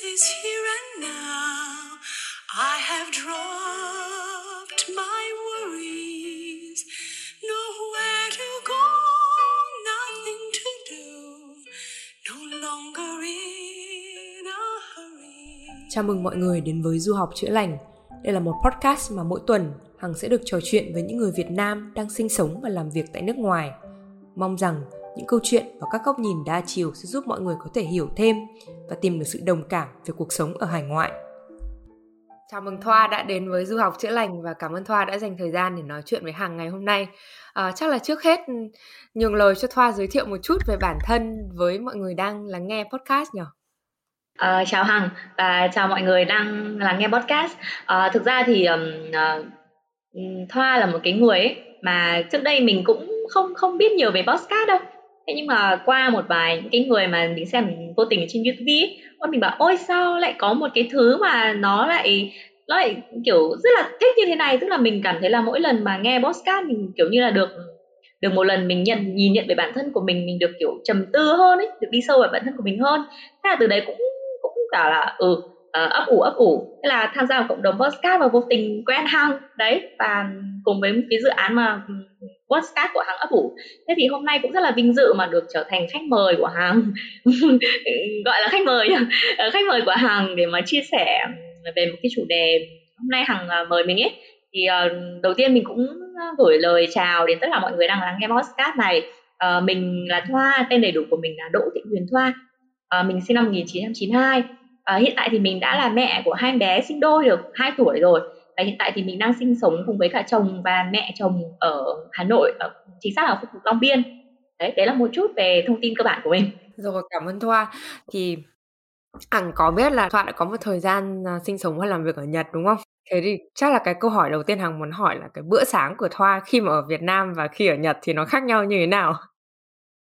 is here and now. I have dropped my worries. Nowhere to go, nothing to do. No longer in a hurry. Chào mừng mọi người đến với Du học chữa lành. Đây là một podcast mà mỗi tuần Hằng sẽ được trò chuyện với những người Việt Nam đang sinh sống và làm việc tại nước ngoài. Mong rằng những câu chuyện và các góc nhìn đa chiều sẽ giúp mọi người có thể hiểu thêm và tìm được sự đồng cảm về cuộc sống ở hải ngoại. Chào mừng Thoa đã đến với Du học chữa lành và cảm ơn Thoa đã dành thời gian để nói chuyện với Hằng ngày hôm nay. À, chắc là trước hết nhường lời cho Thoa giới thiệu một chút về bản thân với mọi người đang lắng nghe podcast nhỉ? Uh, chào Hằng và chào mọi người đang lắng nghe podcast. Uh, thực ra thì um, uh, Thoa là một cái người ấy mà trước đây mình cũng không không biết nhiều về podcast đâu thế nhưng mà qua một vài những cái người mà mình xem mình vô tình trên youtube ấy, mình bảo ôi sao lại có một cái thứ mà nó lại nó lại kiểu rất là thích như thế này? Tức là mình cảm thấy là mỗi lần mà nghe podcast mình kiểu như là được được một lần mình nhận nhìn nhận về bản thân của mình mình được kiểu trầm tư hơn ấy được đi sâu vào bản thân của mình hơn. Thế là từ đấy cũng cũng cả là ừ uh, ấp ủ ấp ủ. Thế là tham gia vào cộng đồng podcast và vô tình quen hăng đấy và cùng với cái dự án mà ừ, podcast của hàng ấp ủ thế thì hôm nay cũng rất là vinh dự mà được trở thành khách mời của hàng. Gọi là khách mời ờ, khách mời của hàng để mà chia sẻ về một cái chủ đề hôm nay hàng à, mời mình ấy. Thì uh, đầu tiên mình cũng gửi lời chào đến tất cả mọi người đang lắng nghe podcast này. Uh, mình là Thoa tên đầy đủ của mình là Đỗ Thị Huyền Thoa. Uh, mình sinh năm 1992 À, hiện tại thì mình đã là mẹ của hai bé sinh đôi được 2 tuổi rồi và hiện tại thì mình đang sinh sống cùng với cả chồng và mẹ chồng ở Hà Nội, ở, chính xác là khu vực Long Biên. Đấy, đấy là một chút về thông tin cơ bản của mình. Rồi, cảm ơn Thoa. Thì Hằng có biết là Thoa đã có một thời gian à, sinh sống và làm việc ở Nhật đúng không? Thế thì chắc là cái câu hỏi đầu tiên Hằng muốn hỏi là cái bữa sáng của Thoa khi mà ở Việt Nam và khi ở Nhật thì nó khác nhau như thế nào?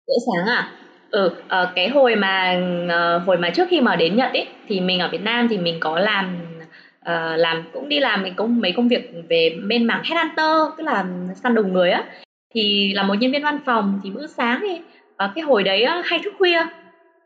Bữa sáng à? Ừ, uh, cái hồi mà uh, hồi mà trước khi mà đến Nhật ấy thì mình ở Việt Nam thì mình có làm uh, làm cũng đi làm mấy công mấy công việc về bên mảng headhunter tức là săn đầu người á. Thì là một nhân viên văn phòng thì bữa sáng thì uh, cái hồi đấy uh, hay thức khuya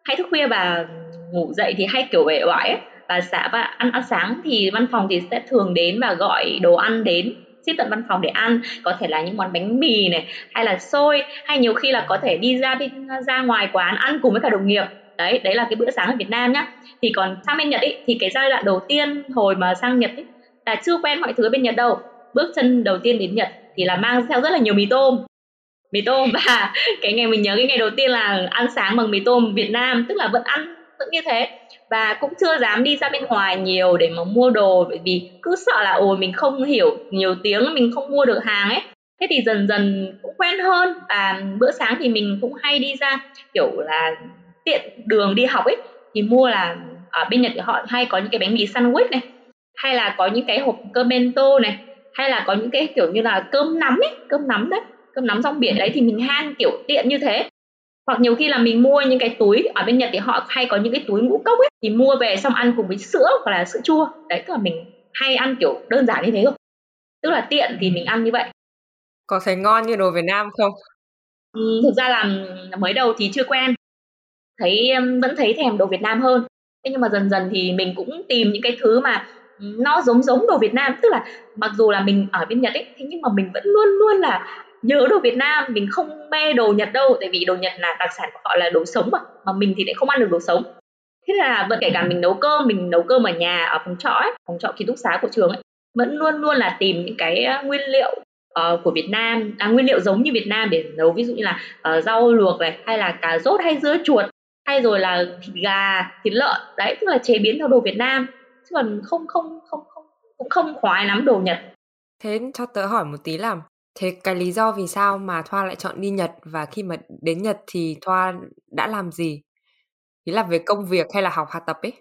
hay thức khuya và ngủ dậy thì hay kiểu bể bỏi ấy và xã và ăn ăn sáng thì văn phòng thì sẽ thường đến và gọi đồ ăn đến ship tận văn phòng để ăn. Có thể là những món bánh mì này hay là xôi hay nhiều khi là có thể đi ra bên ra ngoài quán ăn cùng với cả đồng nghiệp đấy đấy là cái bữa sáng ở Việt Nam nhá. Thì còn sang bên Nhật ý, thì cái giai đoạn đầu tiên hồi mà sang Nhật ý, là chưa quen mọi thứ bên Nhật đâu. Bước chân đầu tiên đến Nhật thì là mang theo rất là nhiều mì tôm. Mì tôm và cái ngày mình nhớ cái ngày đầu tiên là ăn sáng bằng mì tôm Việt Nam tức là vẫn ăn vẫn như thế. Và cũng chưa dám đi ra bên ngoài nhiều để mà mua đồ bởi vì cứ sợ là ồ mình không hiểu nhiều tiếng mình không mua được hàng ấy. Thế thì dần dần cũng quen hơn. Và bữa sáng thì mình cũng hay đi ra kiểu là tiện đường đi học ấy thì mua là ở bên Nhật thì họ hay có những cái bánh mì sandwich này hay là có những cái hộp cơm bento này hay là có những cái kiểu như là cơm nắm ấy cơm nắm đấy cơm nắm rong biển đấy thì mình han kiểu tiện như thế. Hoặc nhiều khi là mình mua những cái túi ở bên Nhật thì họ hay có những cái túi ngũ cốc ấy thì mua về xong ăn cùng với sữa hoặc là sữa chua. Đấy tức là mình hay ăn kiểu đơn giản như thế thôi. Tức là tiện thì mình ăn như vậy. Có thấy ngon như đồ Việt Nam không? Ừ, thực ra là mới đầu thì chưa quen thấy vẫn thấy thèm đồ Việt Nam hơn. Thế nhưng mà dần dần thì mình cũng tìm những cái thứ mà nó giống giống đồ Việt Nam. Tức là mặc dù là mình ở bên Nhật ấy thế nhưng mà mình vẫn luôn luôn là nhớ đồ Việt Nam. Mình không mê đồ Nhật đâu tại vì đồ Nhật là đặc sản của họ là đồ sống mà mà mình thì lại không ăn được đồ sống. Thế là vẫn kể cả mình nấu cơm mình nấu cơm ở nhà ở phòng trọ ấy phòng trọ ký túc xá của trường ấy vẫn luôn luôn là tìm những cái nguyên liệu uh, của Việt Nam à, nguyên liệu giống như Việt Nam để nấu. Ví dụ như là uh, rau luộc này hay là cà rốt hay dưa chuột hay rồi là thịt gà, thịt lợn đấy, tức là chế biến theo đồ Việt Nam chứ còn không không không không, cũng không khoái lắm đồ Nhật thế cho tớ hỏi một tí là, Thế cái lý do vì sao mà Thoa lại chọn đi Nhật và khi mà đến Nhật thì Thoa đã làm gì? Ý là về công việc hay là học học tập ấy?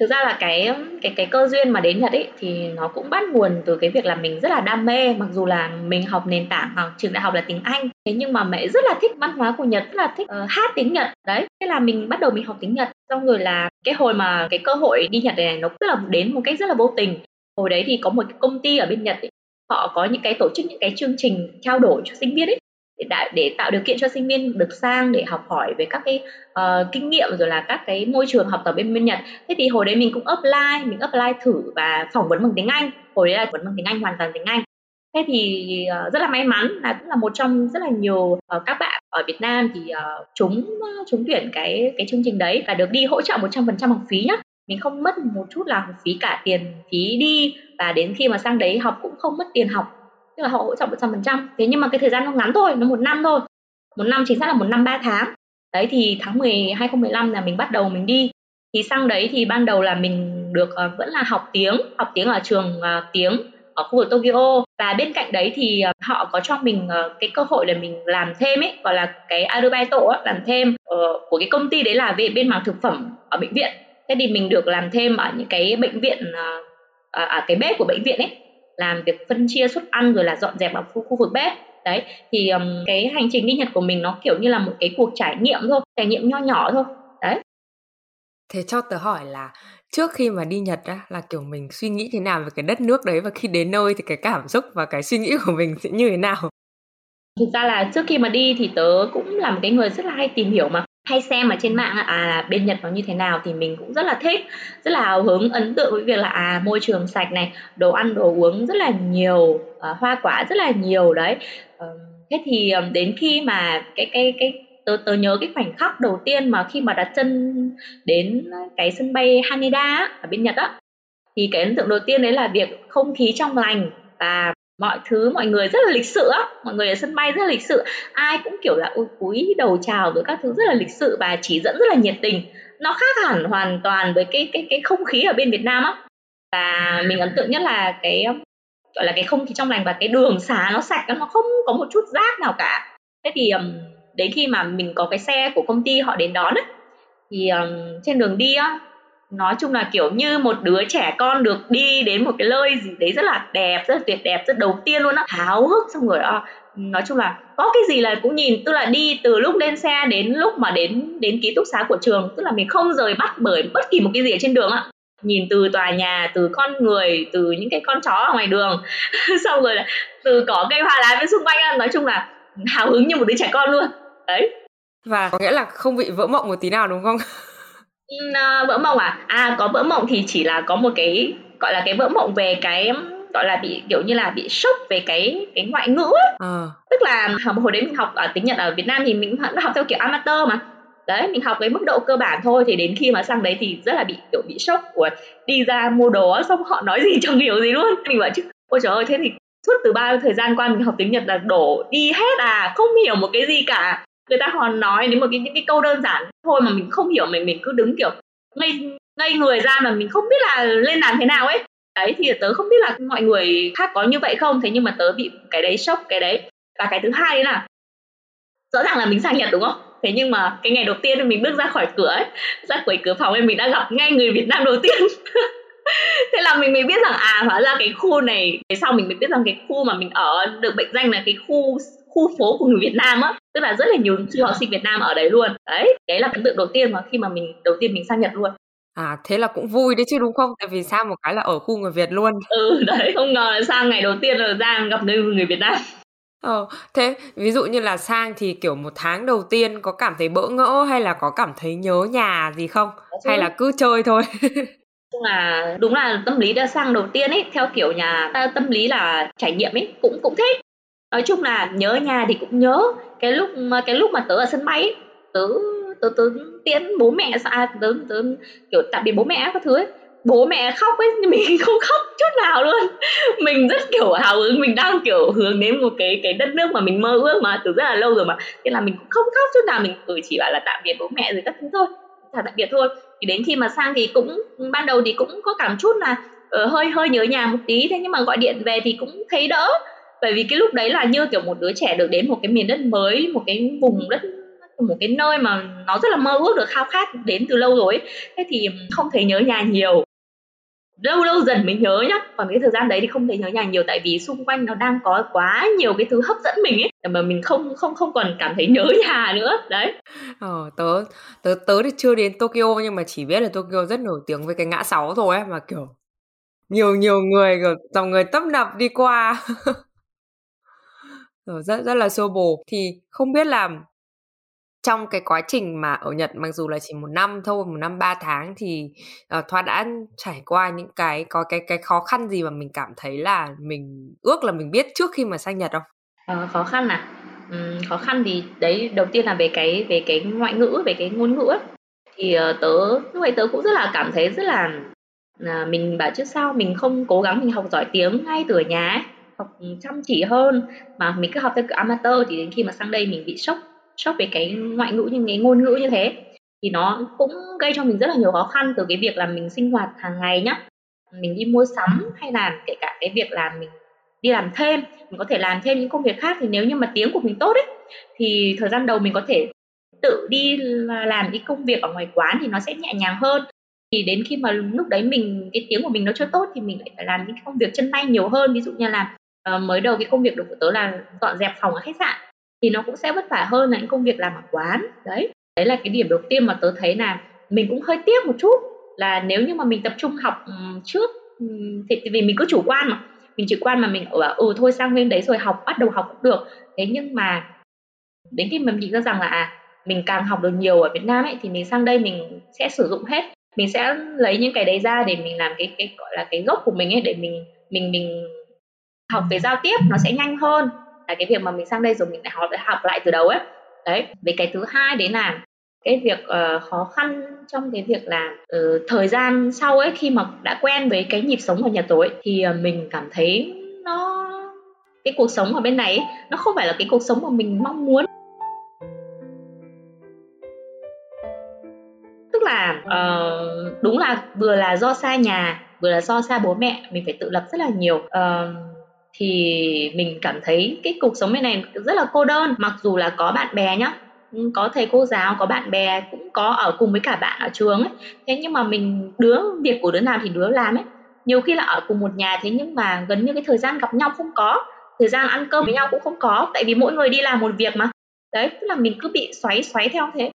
Thực ra là cái cái cái cơ duyên mà đến Nhật ấy thì nó cũng bắt nguồn từ cái việc là mình rất là đam mê mặc dù là mình học nền tảng học trường đại học là tiếng Anh. Thế nhưng mà mẹ rất là thích văn hóa của Nhật rất là thích uh, hát tiếng Nhật. Đấy thế là mình bắt đầu mình học tiếng Nhật. Xong rồi là cái hồi mà cái cơ hội đi Nhật này nó rất là đến một cách rất là vô tình. Hồi đấy thì có một cái công ty ở bên Nhật ấy, họ có những cái tổ chức những cái chương trình trao đổi cho sinh viên ấy để, đã, để tạo điều kiện cho sinh viên được sang để học hỏi về các cái uh, kinh nghiệm rồi là các cái môi trường học tập bên bên Nhật. Thế thì hồi đấy mình cũng apply mình apply thử và phỏng vấn bằng tiếng Anh. Hồi đấy là phỏng vấn bằng tiếng Anh hoàn toàn tiếng Anh. Thế thì uh, rất là may mắn là cũng là một trong rất là nhiều uh, các bạn ở Việt Nam thì uh, chúng chúng tuyển cái cái chương trình đấy và được đi hỗ trợ 100% học phí nhá. Mình không mất một chút là học phí cả tiền phí đi và đến khi mà sang đấy học cũng không mất tiền học tức là họ hỗ trợ 100% thế nhưng mà cái thời gian nó ngắn thôi nó một năm thôi. Một năm chính xác là một năm ba tháng. Đấy thì tháng 10 2015 là mình bắt đầu mình đi. Thì sang đấy thì ban đầu là mình được uh, vẫn là học tiếng học tiếng ở trường uh, tiếng ở khu vực Tokyo. Và bên cạnh đấy thì uh, họ có cho mình uh, cái cơ hội để mình làm thêm ấy gọi là cái arubaito làm thêm uh, của cái công ty đấy là về bên mảng thực phẩm ở bệnh viện. Thế thì mình được làm thêm ở những cái bệnh viện uh, ở cái bếp của bệnh viện ấy làm việc phân chia suất ăn rồi là dọn dẹp ở khu, khu vực bếp. Đấy thì um, cái hành trình đi Nhật của mình nó kiểu như là một cái cuộc trải nghiệm thôi trải nghiệm nho nhỏ thôi. Đấy. Thế cho tớ hỏi là trước khi mà đi Nhật á là kiểu mình suy nghĩ thế nào về cái đất nước đấy và khi đến nơi thì cái cảm xúc và cái suy nghĩ của mình sẽ như thế nào? Thực ra là trước khi mà đi thì tớ cũng là một cái người rất là hay tìm hiểu mà hay xem ở trên mạng à bên Nhật nó như thế nào thì mình cũng rất là thích rất là hào hứng ấn tượng với việc là à môi trường sạch này đồ ăn đồ uống rất là nhiều à, hoa quả rất là nhiều đấy. À, thế thì ờ, đến khi mà cái cái cái tớ tớ nhớ cái khoảnh khắc đầu tiên mà khi mà đặt chân đến cái sân bay Haneda ở bên Nhật á thì cái ấn tượng đầu tiên đấy là việc không khí trong lành và mọi thứ mọi người rất là lịch sự á. Mọi người ở sân bay rất là lịch sự. Ai cũng kiểu là ôi cúi đầu chào rồi các thứ rất là lịch sự và chỉ dẫn rất là nhiệt tình. Nó khác hẳn hoàn toàn với cái cái cái không khí ở bên Việt Nam á. Và mình ấn tượng nhất là cái gọi là cái không khí trong lành và cái đường xá nó sạch nó không có một chút rác nào cả. Thế thì đến khi mà mình có cái xe của công ty họ đến đón ấy, thì trên đường đi á nói chung là kiểu như một đứa trẻ con được đi đến một cái nơi gì đấy rất là đẹp, rất là tuyệt đẹp, rất đầu tiên luôn á. Háo hức xong rồi đó nói chung là có cái gì là cũng nhìn, tức là đi từ lúc lên xe đến lúc mà đến đến ký túc xá của trường, tức là mình không rời bắt bởi bất kỳ một cái gì ở trên đường ạ nhìn từ tòa nhà, từ con người, từ những cái con chó ở ngoài đường. Xong rồi là từ cỏ cây hoa lá bên xung quanh nói chung là hào hứng như một đứa trẻ con luôn. Đấy. Và có nghĩa là không bị vỡ mộng một tí nào, đúng không? vỡ mộng à à có vỡ mộng thì chỉ là có một cái gọi là cái vỡ mộng về cái gọi là bị kiểu như là bị sốc về cái cái ngoại ngữ ấy. À. tức là hồi đấy mình học ở tiếng Nhật ở Việt Nam thì mình vẫn học theo kiểu amateur mà đấy mình học cái mức độ cơ bản thôi thì đến khi mà sang đấy thì rất là bị kiểu bị sốc của đi ra mua đồ xong họ nói gì chẳng hiểu gì luôn mình bảo chứ ôi trời ơi thế thì suốt từ ba thời gian qua mình học tiếng Nhật là đổ đi hết à không hiểu một cái gì cả người ta còn nói đến một cái, những cái câu đơn giản thôi mà mình không hiểu, mình mình cứ đứng kiểu ngây ngây người ra mà mình không biết là lên làm thế nào ấy. Đấy, thì tớ không biết là mọi người khác có như vậy không? Thế nhưng mà tớ bị cái đấy sốc cái đấy. Và cái thứ hai đấy là, rõ ràng là mình sang nhật, đúng không? Thế nhưng mà cái ngày đầu tiên mình bước ra khỏi cửa ấy, ra khỏi cửa phòng ấy, mình đã gặp ngay người việt nam đầu tiên. Thế là mình mới biết rằng à hóa ra cái khu này về sau mình mới biết rằng cái khu mà mình ở, được bệnh danh là cái khu khu phố của người Việt Nam á tức là rất là nhiều du học sinh Việt Nam ở đấy luôn đấy đấy là ấn tượng đầu tiên mà khi mà mình đầu tiên mình sang Nhật luôn À thế là cũng vui đấy chứ đúng không? Tại vì sang một cái là ở khu người Việt luôn. Ừ đấy, không ngờ là sang ngày đầu tiên là ra gặp người, người Việt Nam. Ờ, thế ví dụ như là sang thì kiểu một tháng đầu tiên có cảm thấy bỡ ngỡ hay là có cảm thấy nhớ nhà gì không? Hay là cứ chơi thôi? là đúng là tâm lý đã sang đầu tiên ấy theo kiểu nhà tâm lý là trải nghiệm ấy cũng cũng thích nói chung là nhớ nhà thì cũng nhớ. Cái lúc cái lúc mà tớ ở sân bay tớ tớ tớ tiễn bố mẹ xa à, tớ, tớ kiểu tạm biệt bố mẹ các thứ ấy. Bố mẹ khóc ấy nhưng mình không khóc chút nào luôn. Mình rất kiểu hào hứng mình đang kiểu hướng đến một cái cái đất nước mà mình mơ ước mà từ rất là lâu rồi mà. Thế là mình cũng không khóc chút nào mình ừ, chỉ bảo là tạm biệt bố mẹ rồi các thứ thôi. Chào tạm biệt thôi. Thì đến khi mà sang thì cũng ban đầu thì cũng có cảm chút là uh, hơi hơi nhớ nhà một tí. Thế nhưng mà gọi điện về thì cũng thấy đỡ bởi vì cái lúc đấy là như kiểu một đứa trẻ được đến một cái miền đất mới, một cái vùng đất, một cái nơi mà nó rất là mơ ước được khao khát đến từ lâu rồi ấy. thế thì không thấy nhớ nhà nhiều. Lâu lâu dần mới nhớ nhá. Còn cái thời gian đấy thì không thấy nhớ nhà nhiều tại vì xung quanh nó đang có quá nhiều cái thứ hấp dẫn mình ấy. Mà mình không không không còn cảm thấy nhớ nhà nữa. Đấy. Ờ tớ tớ tớ thì chưa đến Tokyo nhưng mà chỉ biết là Tokyo rất nổi tiếng với cái ngã sáu thôi ấy, mà kiểu nhiều nhiều người kiểu dòng người tấp nập đi qua. Rồi, rất rất là xô bồ thì không biết là trong cái quá trình mà ở Nhật mặc dù là chỉ một năm thôi một năm ba tháng thì uh, Thoa đã trải qua những cái có cái cái khó khăn gì mà mình cảm thấy là mình ước là mình biết trước khi mà sang Nhật không? Ờ, khó khăn à? Uhm, khó khăn thì đấy đầu tiên là về cái về cái ngoại ngữ, về cái ngôn ngữ ấy. Thì, uh, tớ lúc ấy tớ cũng rất là cảm thấy rất là uh, mình bảo trước sau mình không cố gắng mình học giỏi tiếng ngay từ ở nhà ấy, học chăm chỉ hơn. Mà mình cứ học theo kiểu amateur thì đến khi mà sang đây mình bị sốc sốc về cái ngoại ngữ như, cái ngôn ngữ như thế. Thì nó cũng gây cho mình rất là nhiều khó khăn từ cái việc là mình sinh hoạt hàng ngày nhá. Mình đi mua sắm hay là kể cả cái việc là mình đi làm thêm, mình có thể làm thêm những công việc khác thì nếu như mà tiếng của mình tốt ấy, thì thời gian đầu mình có thể tự đi làm cái công việc ở ngoài quán thì nó sẽ nhẹ nhàng hơn. Thì đến khi mà lúc đấy mình, cái tiếng của mình nó chưa tốt thì mình lại phải làm những công việc chân tay nhiều hơn. Ví dụ như là uh, mới đầu cái công việc của tớ là dọn dẹp phòng ở khách sạn thì nó cũng sẽ vất vả hơn là những công việc làm ở quán. Đấy đấy là cái điểm đầu tiên mà tớ thấy là mình cũng hơi tiếc một chút là nếu như mà mình tập trung học ừ, trước ừ, thì vì mình cứ chủ quan mà mình chủ quan mà mình bảo ừ thôi sang bên đấy rồi học bắt đầu học cũng được. Thế nhưng mà đến khi mình nghĩ ra rằng là à mình càng học được nhiều ở Việt Nam ấy thì mình sang đây mình sẽ sử dụng hết. Mình sẽ lấy những cái đấy ra để mình làm cái cái gọi là cái gốc của mình ấy để mình mình mình học về giao tiếp nó sẽ nhanh hơn. Là cái việc mà mình sang đây rồi mình lại học học lại từ đầu ấy. Đấy về cái thứ hai đấy là cái việc uh, khó khăn trong cái việc là uh, thời gian sau ấy khi mà đã quen với cái nhịp sống ở nhà tối thì uh, mình cảm thấy nó cái cuộc sống ở bên này ấy, nó không phải là cái cuộc sống mà mình mong muốn. Tức là uh, đúng là vừa là do xa nhà vừa là do xa bố mẹ mình phải tự lập rất là nhiều. Uh, thì mình cảm thấy cái cuộc sống bên này rất là cô đơn, mặc dù là có bạn bè nhá. Ừ, có thầy cô giáo, có bạn bè, cũng có ở cùng với cả bạn ở trường ấy. Thế nhưng mà mình, đứa việc của đứa nào thì đứa làm ấy. Nhiều khi là ở cùng một nhà, thế nhưng mà gần như cái thời gian gặp nhau không có. Thời gian ăn cơm với nhau cũng không có, tại vì mỗi người đi làm một việc mà. Đấy, tức là mình cứ bị xoáy xoáy theo thế.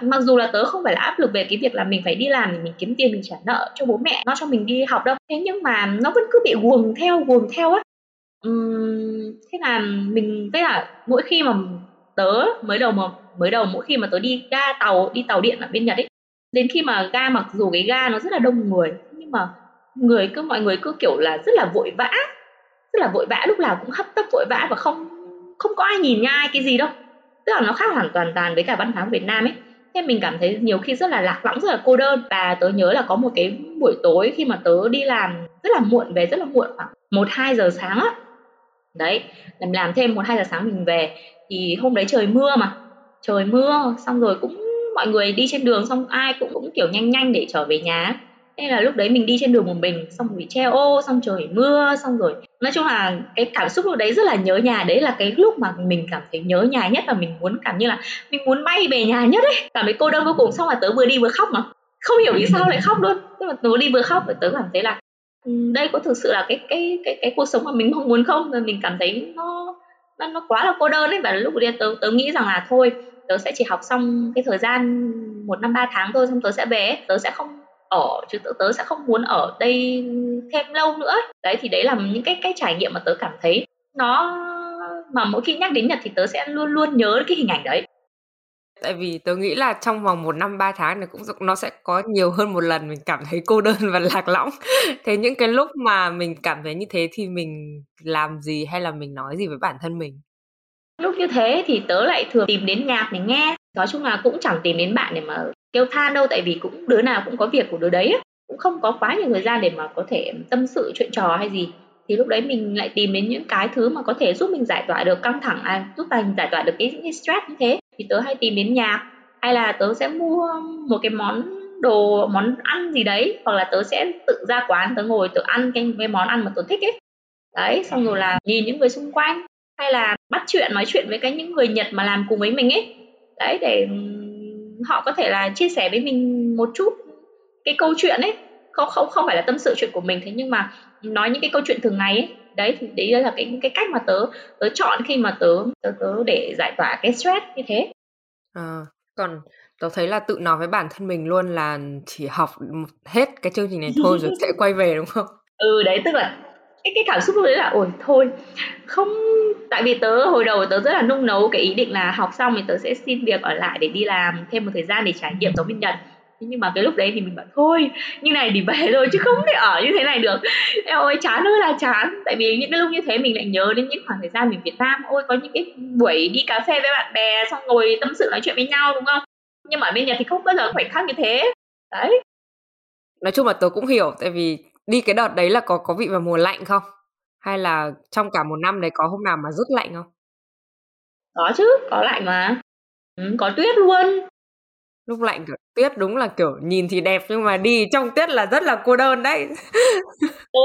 Mặc dù là tớ không phải là áp lực về cái việc là mình phải đi làm thì mình kiếm tiền, mình trả nợ cho bố mẹ nó cho mình đi học đâu. Thế nhưng mà nó vẫn cứ bị guồng theo guồng theo á. Ừm, thế là mình tức là mỗi khi mà tớ mới đầu mà mới đầu mỗi khi mà tớ đi ga tàu đi tàu điện ở bên Nhật ấy đến khi mà ga mặc dù cái ga nó rất là đông người nhưng mà người cứ mọi người cứ kiểu là rất là vội vã rất là vội vã lúc nào cũng hấp tấp vội vã và không không có ai nhìn nhai cái gì đâu. Tức là nó khác hoàn toàn toàn với cả văn hóa của Việt Nam ấy. Thế mình cảm thấy nhiều khi rất là lạc lõng rất là cô đơn. Và tớ nhớ là có một cái buổi tối khi mà tớ đi làm rất là muộn về rất là muộn khoảng một hai giờ sáng á đấy, làm làm thêm một hai giờ sáng mình về. Thì hôm đấy trời mưa mà. Trời mưa, xong rồi cũng mọi người đi trên đường, xong ai cũng cũng kiểu nhanh nhanh để trở về nhà. Thế là lúc đấy mình đi trên đường một mình, xong rồi bị che ô xong trời mưa, xong rồi nói chung là cái cảm xúc lúc đấy rất là nhớ nhà. Đấy là cái lúc mà mình cảm thấy nhớ nhà nhất và mình muốn cảm như là mình muốn bay về nhà nhất ấy. Cảm thấy cô đơn vô cùng. Xong là tớ vừa đi vừa khóc mà. Không hiểu vì sao lại khóc luôn. Tức là tớ đi vừa khóc và tớ cảm thấy là đây có thực sự là cái cái cái cái cuộc sống mà mình mong muốn không? Rồi mình cảm thấy nó nó, nó quá là cô đơn ấy. Và lúc đấy tớ tớ nghĩ rằng là thôi tớ sẽ chỉ học xong cái thời gian một năm ba tháng thôi xong tớ sẽ về tớ sẽ không ở chứ tớ, tớ sẽ không muốn ở đây thêm lâu nữa đấy thì đấy là những cái cái trải nghiệm mà tớ cảm thấy. Nó mà mỗi khi nhắc đến Nhật thì tớ sẽ luôn luôn nhớ cái hình ảnh đấy tại vì tớ nghĩ là trong vòng một năm ba tháng này cũng nó sẽ có nhiều hơn một lần mình cảm thấy cô đơn và lạc lõng. Thế những cái lúc mà mình cảm thấy như thế thì mình làm gì hay là mình nói gì với bản thân mình? Lúc như thế thì tớ lại thường tìm đến nhạc để nghe. Nói chung là cũng chẳng tìm đến bạn để mà kêu than đâu tại vì cũng đứa nào cũng có việc của đứa đấy cũng không có quá nhiều thời gian để mà có thể tâm sự chuyện trò hay gì. Thì lúc đấy mình lại tìm đến những cái thứ mà có thể giúp mình giải tỏa được căng thẳng à, giúp mình giải tỏa được cái, cái stress như thế thì tớ hay tìm đến nhạc hay là tớ sẽ mua một cái món đồ món ăn gì đấy hoặc là tớ sẽ tự ra quán tớ ngồi tớ ăn cái, cái món ăn mà tớ thích ấy. Đấy xong rồi là nhìn những người xung quanh hay là bắt chuyện nói chuyện với cái những người Nhật mà làm cùng với mình ấy. Đấy để họ có thể là chia sẻ với mình một chút cái câu chuyện ấy. Không không không phải là tâm sự chuyện của mình thế nhưng mà nói những cái câu chuyện thường ngày ấy đấy thì đấy là cái cái cách mà tớ tớ chọn khi mà tớ tớ, tớ để giải tỏa cái stress như thế. À, còn tớ thấy là tự nói với bản thân mình luôn là chỉ học hết cái chương trình này thôi rồi sẽ quay về đúng không? Ừ đấy tức là cái cái cảm xúc lúc đấy là ôi thôi không tại vì tớ hồi đầu tớ rất là nung nấu cái ý định là học xong thì tớ sẽ xin việc ở lại để đi làm thêm một thời gian để trải nghiệm giống bên Nhật nhưng mà cái lúc đấy thì mình bảo thôi như này thì về rồi chứ không thể ở như thế này được. Em ơi chán ơi là chán. Tại vì những cái lúc như thế mình lại nhớ đến những khoảng thời gian mình Việt Nam. Ôi có những cái buổi đi cà phê với bạn bè xong ngồi tâm sự nói chuyện với nhau đúng không? Nhưng mà ở bên Nhật thì không bao giờ khoảnh khắc như thế. Đấy. Nói chung là tớ cũng hiểu tại vì đi cái đợt đấy là có có vị vào mùa lạnh không? Hay là trong cả một năm đấy có hôm nào mà rất lạnh không? Có chứ có lạnh mà. Ừ, có tuyết luôn lúc lạnh kiểu tuyết đúng là kiểu nhìn thì đẹp nhưng mà đi trong tuyết là rất là cô đơn đấy. Ừ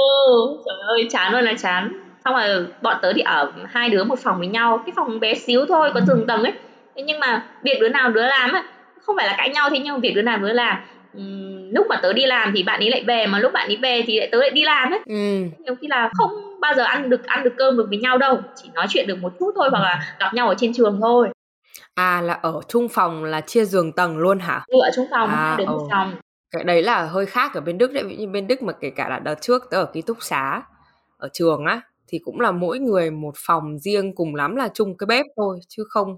trời ơi chán luôn là chán. Xong rồi bọn tớ thì ở hai đứa một phòng với nhau cái phòng bé xíu thôi có giường tầng ấy. Nhưng mà việc đứa nào đứa làm á không phải là cãi nhau thế nhưng việc đứa nào đứa làm. Uhm, lúc mà tớ đi làm thì bạn ấy lại về mà lúc bạn ấy về thì lại tớ lại đi làm ấy. Ừ. nhiều khi là không bao giờ ăn được ăn được cơm được với nhau đâu chỉ nói chuyện được một chút thôi hoặc là gặp nhau ở trên trường thôi À là ở chung phòng là chia giường tầng luôn hả? Ừ ở chung phòng, à, đứng một phòng. Cái đấy là hơi khác ở bên Đức đấy, như bên Đức mà kể cả là đợt trước tớ ở ký túc xá ở trường á thì cũng là mỗi người một phòng riêng cùng lắm là chung cái bếp thôi chứ không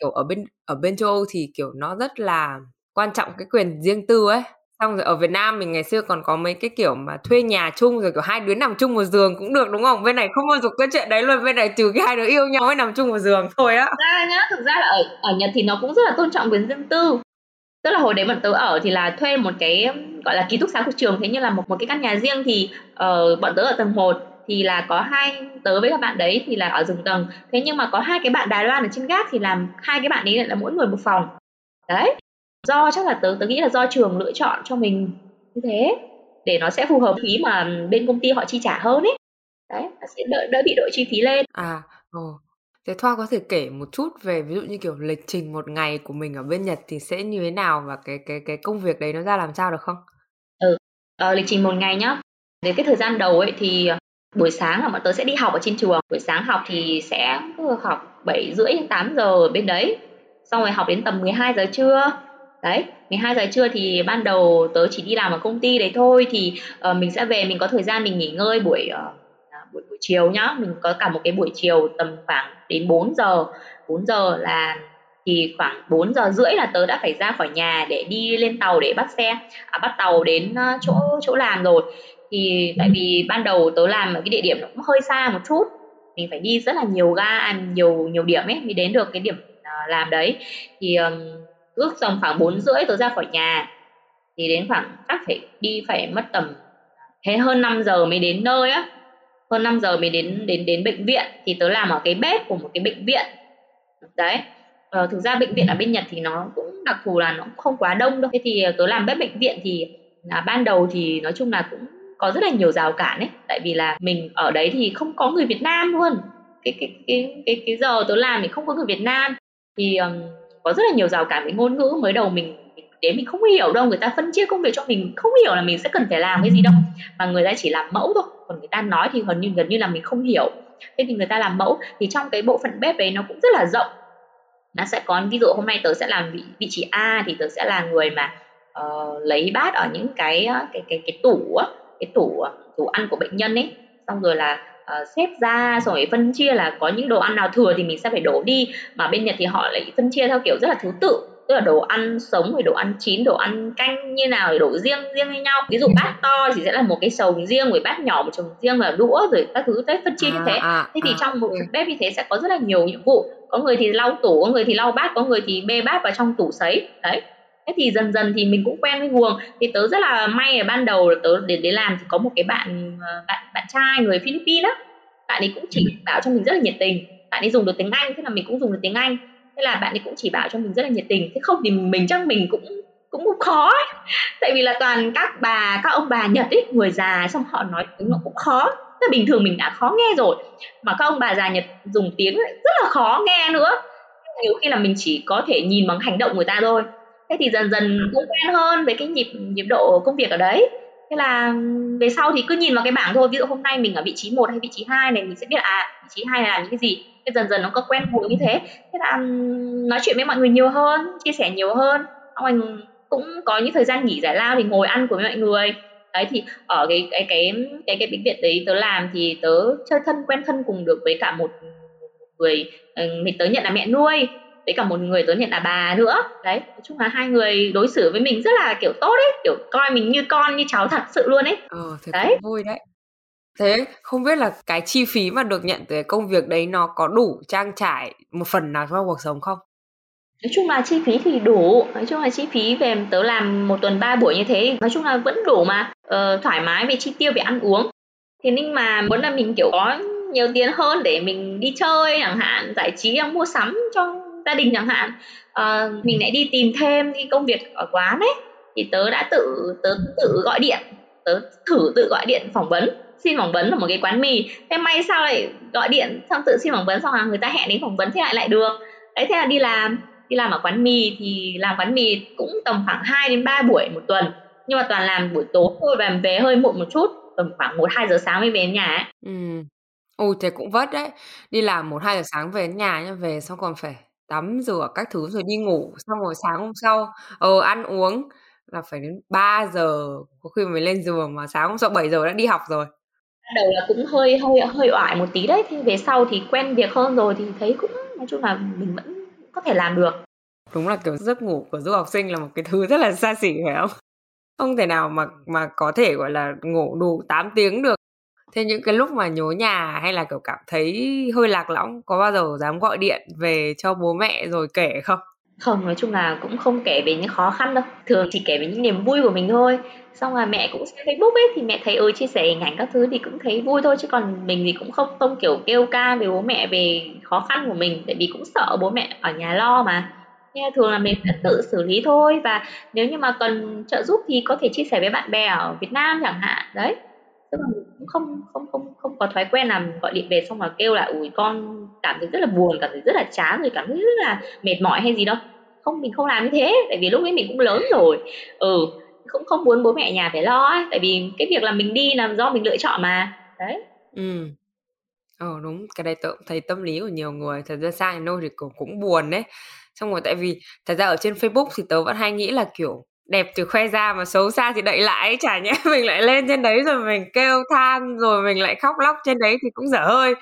kiểu ở bên ở bên châu Âu thì kiểu nó rất là quan trọng cái quyền riêng tư ấy xong rồi ở Việt Nam mình ngày xưa còn có mấy cái kiểu mà thuê nhà chung rồi kiểu hai đứa nằm chung một giường cũng được đúng không? Bên này không bao giờ cái chuyện đấy luôn bên này trừ cái hai đứa yêu nhau mới nằm chung một giường thôi á. Thực ra nhá thực ra là ở ở Nhật thì nó cũng rất là tôn trọng quyền riêng tư. Tức là hồi đấy bọn tớ ở thì là thuê một cái gọi là ký túc xá của trường thế như là một một cái căn nhà riêng thì uh, bọn tớ ở tầng 1 thì là có hai tớ với các bạn đấy thì là ở rừng tầng. Thế nhưng mà có hai cái bạn Đài Loan ở trên gác thì làm hai cái bạn ấy lại là mỗi người một phòng. Đấy do chắc là tớ tớ nghĩ là do trường lựa chọn cho mình như thế để nó sẽ phù hợp phí mà bên công ty họ chi trả hơn ấy đấy sẽ đỡ đỡ bị đội chi phí lên. À ồ. Thế thoa có thể kể một chút về ví dụ như kiểu lịch trình một ngày của mình ở bên nhật thì sẽ như thế nào và cái cái cái công việc đấy nó ra làm sao được không? Ừ ờ, lịch trình một ngày nhá. Về cái thời gian đầu ấy thì ờ, buổi sáng là bọn tớ sẽ đi học ở trên trường. Buổi sáng học thì sẽ học 7 rưỡi đến 8 giờ ở bên đấy. Xong rồi học đến tầm 12 giờ trưa đấy 12 giờ trưa thì ban đầu tớ chỉ đi làm ở công ty đấy thôi thì uh, mình sẽ về mình có thời gian mình nghỉ ngơi buổi uh, buổi buổi chiều nhá. Mình có cả một cái buổi chiều tầm khoảng đến 4 giờ 4 giờ là thì khoảng 4 giờ rưỡi là tớ đã phải ra khỏi nhà để đi lên tàu để bắt xe à, bắt tàu đến ờ, chỗ chỗ làm rồi. Thì tại vì ban đầu tớ làm ở cái địa điểm nó cũng hơi xa một chút mình phải đi rất là nhiều ga nhiều nhiều điểm ấy mới đến được cái điểm làm đấy. Thì um, ước tầm khoảng bốn rưỡi tôi ra khỏi nhà thì đến khoảng chắc phải đi phải mất tầm thế hơn 5 giờ mới đến nơi á. Hơn 5 giờ mới đến đến đến bệnh viện thì tớ làm ở cái bếp của một cái bệnh viện. Đấy ờ, thực ra bệnh viện ở bên Nhật thì nó cũng đặc thù là nó cũng không quá đông đâu. Thế thì ờ, tớ làm bếp bệnh viện thì là ban đầu thì nói chung là cũng có rất là nhiều rào cản ấy. Tại vì là mình ở đấy thì không có người Việt Nam luôn. Cái cái cái cái cái giờ tớ làm thì không có người Việt Nam. Thì um, có rất là nhiều rào cản với ngôn ngữ. Mới đầu mình đến mình không hiểu đâu người ta phân chia công việc cho mình không hiểu là mình sẽ cần phải làm cái gì đâu. Mà người ta chỉ làm mẫu thôi còn người ta nói thì gần như gần như là mình không hiểu. Thế thì người ta làm mẫu thì trong cái bộ phận bếp đấy nó cũng rất là rộng. Nó sẽ có ví dụ hôm nay tớ sẽ làm vị vị trí A thì tớ sẽ là người mà uh, lấy bát ở những cái ờ, cái cái cái tủ cái tủ ờ, tủ ăn của bệnh nhân ấy. Xong rồi là uh, xếp ra rồi phân chia là có những đồ ăn nào thừa thì mình sẽ phải đổ đi. Mà bên Nhật thì họ lại phân chia theo kiểu rất là thứ tự tức là đồ ăn sống rồi đồ ăn chín đồ ăn canh như nào thì đổ riêng riêng với nhau. Ví dụ bát to thì sẽ là một cái sầu riêng rồi bát nhỏ một chồng riêng và đũa rồi các thứ tới phân chia như thế. à, à, thế thì à, trong một okay. bếp như thế sẽ có rất là nhiều nhiệm vụ. Có người thì lau tủ có người thì lau bát có người thì bê bát vào trong tủ sấy đấy thế thì dần dần thì mình cũng quen với guồng thì tớ rất là may ở ban đầu tớ đến đến làm thì có một cái bạn ờ, bạn bạn trai người Philippines á. Bạn ấy cũng chỉ bảo cho mình rất là nhiệt tình. Bạn ấy dùng được tiếng Anh thế là mình cũng dùng được tiếng Anh. Thế là bạn ấy cũng chỉ bảo cho mình rất là nhiệt tình. Thế không thì mình chắc mình cũng cũng khó ấy. tại vì là toàn các bà các ông bà Nhật ấy người già xong họ nói tiếng nó cũng khó. Thế bình thường mình đã khó nghe rồi. Mà các ông bà già Nhật dùng tiếng rất là khó nghe nữa. Nhiều khi là mình chỉ có thể nhìn bằng hành động người ta thôi thế thì dần dần cũng quen hơn với cái nhịp nhịp độ công việc ở đấy. Thế là về sau thì cứ nhìn vào cái bảng thôi. Ví dụ hôm nay mình ở vị trí 1 hay vị trí 2 này, mình sẽ biết à vị trí 2 là những cái gì. Thế dần dần nó có quen thuộc như thế. Thế là nói chuyện với mọi người nhiều hơn, chia sẻ nhiều hơn. Xong anh cũng có những thời gian nghỉ giải lao thì ngồi ăn của mọi người. Đấy, thì ở cái cái cái cái cái bệnh viện đấy tớ làm thì tớ chơi thân, quen thân cùng được với cả một người mình tớ nhận là mẹ nuôi với cả một người tớ nhận là bà nữa. Đấy nói chung là hai người đối xử với mình rất là kiểu tốt đấy kiểu coi mình như con như cháu thật sự luôn ấy. Ờ thế đấy. vui đấy. Thế không biết là cái chi phí mà được nhận từ công việc đấy nó có đủ trang trải một phần nào cho cuộc sống không? Nói chung là chi phí thì đủ. Nói chung là chi phí về tớ làm một tuần ba buổi như thế nói chung là vẫn đủ mà. Ờ, thoải mái về chi tiêu về ăn uống. Thế nhưng mà muốn là mình kiểu có nhiều tiền hơn để mình đi chơi chẳng hạn giải trí mua sắm cho gia đình chẳng hạn à, mình lại đi tìm thêm cái công việc ở quán ấy thì tớ đã tự tớ tự gọi điện tớ thử tự gọi điện phỏng vấn xin phỏng vấn ở một cái quán mì thế may sao lại gọi điện xong tự xin phỏng vấn xong là người ta hẹn đến phỏng vấn thế lại lại được đấy thế là đi làm đi làm ở quán mì thì làm quán mì cũng tầm khoảng 2 đến 3 buổi một tuần nhưng mà toàn làm buổi tối thôi và về hơi muộn một chút tầm khoảng một hai giờ sáng mới về đến nhà ấy. Ừ. Ôi thế cũng vất đấy. Đi làm một hai giờ sáng về đến nhà nhá, về xong còn phải tắm rửa các thứ rồi đi ngủ, xong rồi sáng hôm sau ờ ăn uống là phải đến 3 giờ có khi mới lên giường mà sáng hôm sau 7 giờ đã đi học rồi. Đầu là cũng hơi hơi hơi oải một tí đấy, thì về sau thì quen việc hơn rồi thì thấy cũng nói chung là mình vẫn có thể làm được. Đúng là kiểu giấc ngủ của du học sinh là một cái thứ rất là xa xỉ phải không? Không thể nào mà mà có thể gọi là ngủ đủ 8 tiếng được thế những cái lúc mà nhớ nhà hay là, kiểu, cảm thấy hơi lạc lõng, có bao giờ dám gọi điện về cho bố mẹ rồi kể không? Không, nói chung là cũng không kể về những khó khăn đâu. Thường chỉ kể về những niềm vui của mình thôi. Xong là mẹ cũng xem facebook ấy, thì mẹ thấy ơi chia sẻ hình ảnh các thứ thì cũng thấy vui thôi, chứ còn mình thì cũng không không, kiểu, kêu ca về bố mẹ về khó khăn của mình, tại vì cũng sợ bố mẹ ở nhà lo mà. Nên thường là mình sẽ tự xử lý thôi, và nếu như mà cần trợ giúp thì có thể chia sẻ với bạn bè ở Việt Nam chẳng hạn, đấy tức là mình cũng không không không không có thói quen làm gọi điện về xong mà kêu là ủi con cảm thấy rất là buồn cảm thấy rất là chán rồi cảm thấy rất là mệt mỏi hay gì đâu. Không mình không làm như thế tại vì lúc ấy mình cũng lớn rồi. Ừ cũng không muốn bố mẹ nhà phải lo ấy tại vì cái việc là mình đi là do mình lựa chọn mà. Đấy. Ừ. Ờ đúng, cái này tớ cũng thấy tâm lý của nhiều người Thật ra sai nôi thì cũng, cũng buồn đấy. Xong rồi tại vì thật ra ở trên Facebook thì tớ vẫn hay nghĩ là kiểu đẹp thì khoe ra mà xấu xa thì đậy lại chả nhẽ mình lại lên trên đấy rồi mình kêu than rồi mình lại khóc lóc trên đấy thì cũng dở hơi.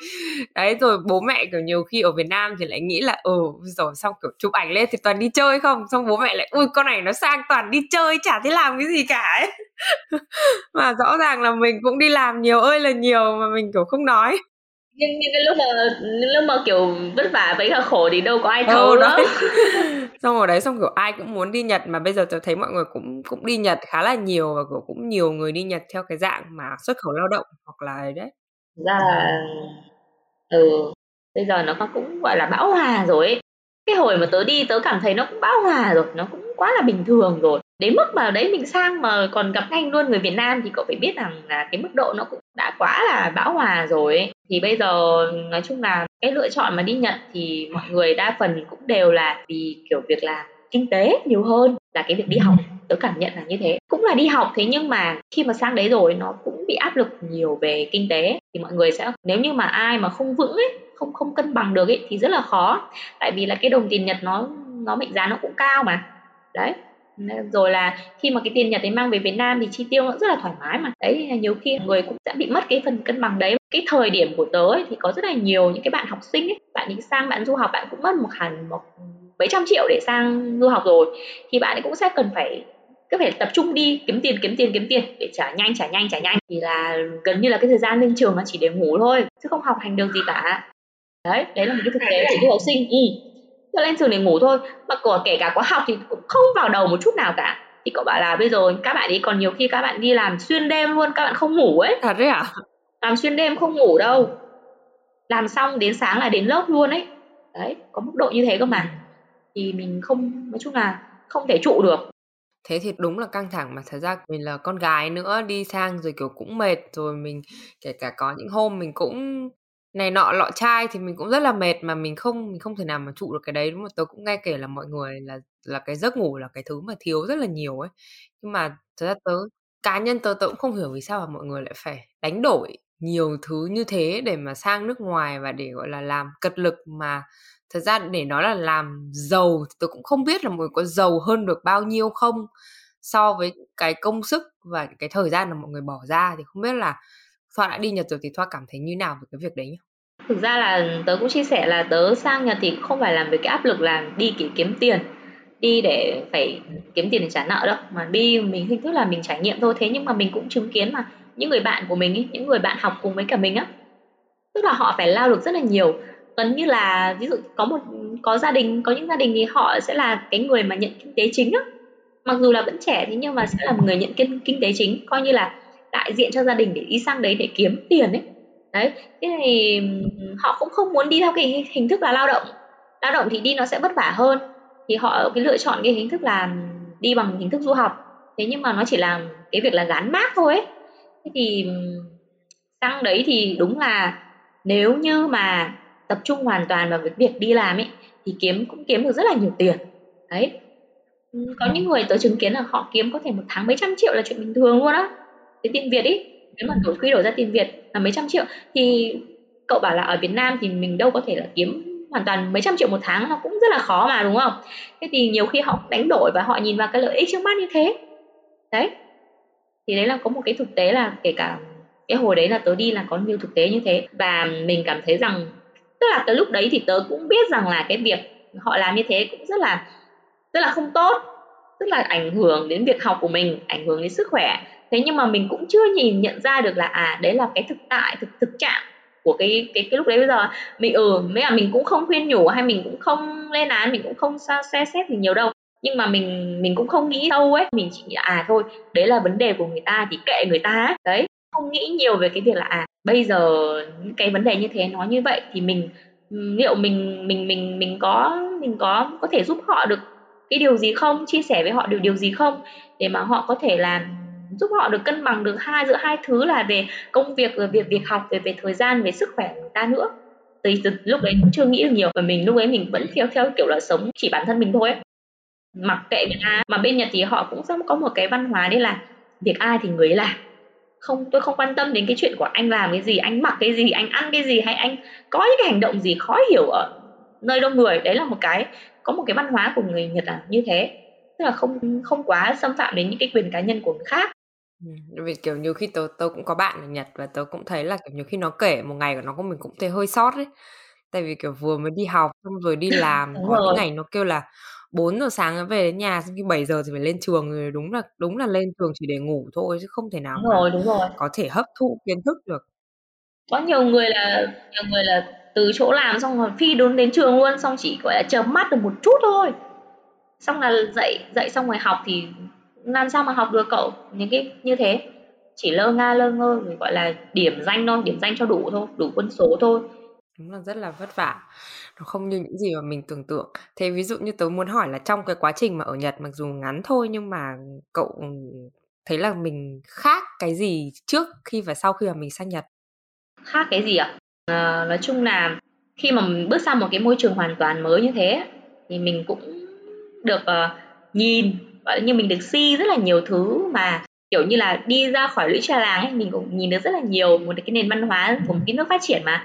Đấy, rồi bố mẹ, kiểu, nhiều khi ở Việt Nam thì lại nghĩ là ừ rồi xong, kiểu, chụp ảnh lên thì toàn đi chơi không? Xong bố mẹ lại, ui, con này nó sang toàn đi chơi, chả thấy làm cái gì cả ấy. Mà rõ ràng là mình cũng đi làm nhiều ơi là nhiều mà mình, kiểu, không nói nhưng những cái lúc mà những lúc mà kiểu vất vả với cả khổ thì đâu có ai thấu ừ, đó xong rồi đấy xong kiểu ai cũng muốn đi Nhật mà bây giờ tôi thấy mọi người cũng cũng đi Nhật khá là nhiều và kiểu cũng nhiều người đi Nhật theo cái dạng mà xuất khẩu lao động hoặc là đấy. Ra là ừ bây giờ nó cũng gọi là bão hòa rồi ấy. cái hồi mà tớ đi tớ cảm thấy nó cũng bão hòa rồi nó cũng quá là bình thường rồi. Đến mức mà đấy mình sang mà còn gặp nhanh luôn người Việt Nam thì cậu phải biết rằng là cái mức độ nó cũng đã quá là bão hòa rồi ấy. thì bây giờ nói chung là cái lựa chọn mà đi Nhật thì mọi người đa phần cũng đều là vì kiểu việc làm kinh tế nhiều hơn là cái việc đi học. Tớ cảm nhận là như thế. Cũng là đi học thế nhưng mà khi mà sang đấy rồi nó cũng bị áp lực nhiều về kinh tế. Thì mọi người sẽ nếu như mà ai mà không vững ấy không không cân bằng được ấy thì rất là khó. Tại vì là cái đồng tiền nhật nó nó mệnh giá nó cũng cao mà. Đấy rồi là khi mà cái tiền Nhật ấy mang về Việt Nam thì chi tiêu nó rất là thoải mái mà. Đấy nhiều khi người cũng sẽ bị mất cái phần cân bằng đấy. Cái thời điểm của tớ ấy, thì có rất là nhiều những cái bạn học sinh ấy bạn đi sang bạn du học bạn cũng mất một hẳn một mấy trăm triệu để sang du học rồi. Thì bạn ấy cũng sẽ cần phải cứ phải tập trung đi kiếm tiền kiếm tiền kiếm tiền để trả nhanh trả nhanh trả nhanh. Thì là gần như là cái thời gian lên trường nó chỉ để ngủ thôi chứ không học hành được gì cả. Đấy đấy là một cái thực tế của du học sinh. Ừ cho lên trường để ngủ thôi. Mà của kể cả có học thì cũng không vào đầu một chút nào cả. Thì cậu bảo là bây giờ các bạn ấy còn nhiều khi các bạn đi làm xuyên đêm luôn các bạn không ngủ ấy. Thật đấy à làm xuyên đêm không ngủ đâu. Làm xong đến sáng là đến lớp luôn ấy. Đấy có mức độ như thế cơ mà. Thì mình không nói chung là không thể trụ được. Thế thì đúng là căng thẳng mà. Thật ra mình là con gái nữa đi sang rồi kiểu cũng mệt rồi mình kể cả có những hôm mình cũng này nọ, lọ chai thì mình cũng rất là mệt mà mình không mình không thể nào mà trụ được cái đấy đúng không? Tớ cũng nghe kể là mọi người là là cái giấc ngủ là cái thứ mà thiếu rất là nhiều ấy. Nhưng mà thật ra tớ, cá nhân tớ tớ cũng không hiểu vì sao mà mọi người lại phải đánh đổi nhiều thứ như thế để mà sang nước ngoài và để, gọi là, làm cật lực mà thật ra để nói là làm giàu thì tôi cũng không biết là mọi người có giàu hơn được bao nhiêu không so với cái công sức và cái thời gian mà mọi người bỏ ra thì không biết là Thoa đã đi Nhật rồi thì Thoa cảm thấy như nào về cái việc đấy nhỉ? Thực ra là tớ cũng chia sẻ là tớ sang Nhật thì không phải làm về cái áp lực là đi để kiếm tiền đi để phải kiếm tiền để trả nợ đâu. Mà đi mình hình thức là mình trải nghiệm thôi. Thế nhưng mà mình cũng chứng kiến mà những người bạn của mình ý, những người bạn học cùng với cả mình á tức là họ phải lao lực rất là nhiều. Gần như là ví dụ có một có gia đình có những gia đình thì họ sẽ là cái người mà nhận kinh tế chính á. Mặc dù là vẫn trẻ thế nhưng mà sẽ là một người nhận kinh kinh tế chính. Coi như là đại diện cho gia đình để đi sang đấy để kiếm tiền ấy. Đấy thế thì họ cũng không muốn đi theo cái hình thức là lao động. Lao động thì đi nó sẽ vất vả hơn. Thì họ cái lựa chọn cái hình thức là đi bằng hình thức du học. Thế nhưng mà nó chỉ là cái việc là gắn mát thôi ấy. Thế thì sang đấy thì đúng là nếu như mà tập trung hoàn toàn vào cái việc đi làm ấy thì kiếm cũng kiếm được rất là nhiều tiền. Đấy. Có những người tớ chứng kiến là họ kiếm có thể một tháng mấy trăm triệu là chuyện bình thường luôn á cái tiền việt ý, nếu mà đổi quy đổi ra tiền việt là mấy trăm triệu. Thì cậu bảo là ở việt nam thì mình đâu có thể là kiếm hoàn toàn mấy trăm triệu một tháng nó cũng rất là khó mà đúng không? Thế thì nhiều khi họ đánh đổi và họ nhìn vào cái lợi ích trước mắt như thế. Đấy. Thì đấy là có một cái thực tế là kể cả cái hồi đấy là tớ đi là có nhiều thực tế như thế. Và mình cảm thấy rằng tức là tới lúc đấy thì tớ cũng biết rằng là cái việc họ làm như thế cũng rất là rất là không tốt. Tức là ảnh hưởng đến việc học của mình ảnh hưởng đến sức khỏe thế nhưng mà mình cũng chưa nhìn nhận ra được là à đấy là cái thực tại, thực thực trạng của cái cái cái lúc đấy bây giờ. Mình ừ mấy là mình cũng không khuyên nhủ hay mình cũng không lên án, mình cũng không sao xe xét gì nhiều đâu. Nhưng mà mình mình cũng không nghĩ sâu ấy. Mình chỉ nghĩ à thôi, đấy là vấn đề của người ta thì kệ người ta ấy. đấy, không nghĩ nhiều về cái việc là à bây giờ cái vấn đề như thế nói như vậy thì mình liệu mình mình mình mình có mình có có thể giúp họ được cái điều gì không? Chia sẻ với họ điều điều gì không? Để mà họ có thể làm giúp họ được cân bằng được hai, giữa hai thứ là về công việc rồi việc việc học, về về thời gian, về sức khỏe của người ta nữa. Thì từ lúc đấy cũng chưa nghĩ được nhiều và mình lúc ấy mình vẫn theo theo kiểu là sống chỉ bản thân mình thôi ấy. mặc kệ người ta, mà bên nhật thì họ cũng có một cái văn hóa đấy là việc ai thì người ấy làm. Không, tôi không quan tâm đến cái chuyện của anh làm cái gì, anh mặc cái gì, anh ăn cái gì hay anh có những cái hành động gì khó hiểu ở nơi đông người. Đấy là một cái, có một cái văn hóa của người nhật là như thế. Tức là không không quá xâm phạm đến những cái quyền cá nhân của người khác vì kiểu nhiều khi tớ tớ cũng có bạn ở Nhật và tớ cũng thấy là kiểu nhiều khi nó kể một ngày của nó của mình cũng thấy hơi sót đấy tại vì kiểu vừa mới đi học xong rồi đi làm có những ngày nó kêu là 4 giờ sáng về đến nhà xong khi 7 giờ thì phải lên trường rồi đúng là đúng là lên trường chỉ để ngủ thôi chứ không thể nào đúng rồi đúng rồi. có thể hấp thụ kiến thức được. Có nhiều người là nhiều người là từ chỗ làm xong rồi phi đốn đến trường luôn xong chỉ gọi là chợp mắt được một chút thôi. Xong là dậy dậy xong rồi học thì làm sao mà học được cậu? Những cái như thế. Chỉ lơ nga lơ ngơ rồi gọi là điểm danh thôi điểm danh cho đủ thôi đủ quân số thôi. Đúng là rất là vất vả. Nó không như những gì mà mình tưởng tượng. Thế ví dụ như tớ muốn hỏi là trong cái quá trình mà ở nhật mặc dù ngắn thôi nhưng mà cậu thấy là mình khác cái gì trước khi và sau khi mà mình sang nhật? Khác cái gì ạ? À, nói chung là khi mà mình bước sang một cái môi trường hoàn toàn mới như thế thì mình cũng được uh, nhìn gọi như mình được si rất là nhiều thứ mà kiểu như là đi ra khỏi lũy trà làng ấy mình cũng nhìn được rất là nhiều một cái nền văn hóa của một cái nước phát triển mà.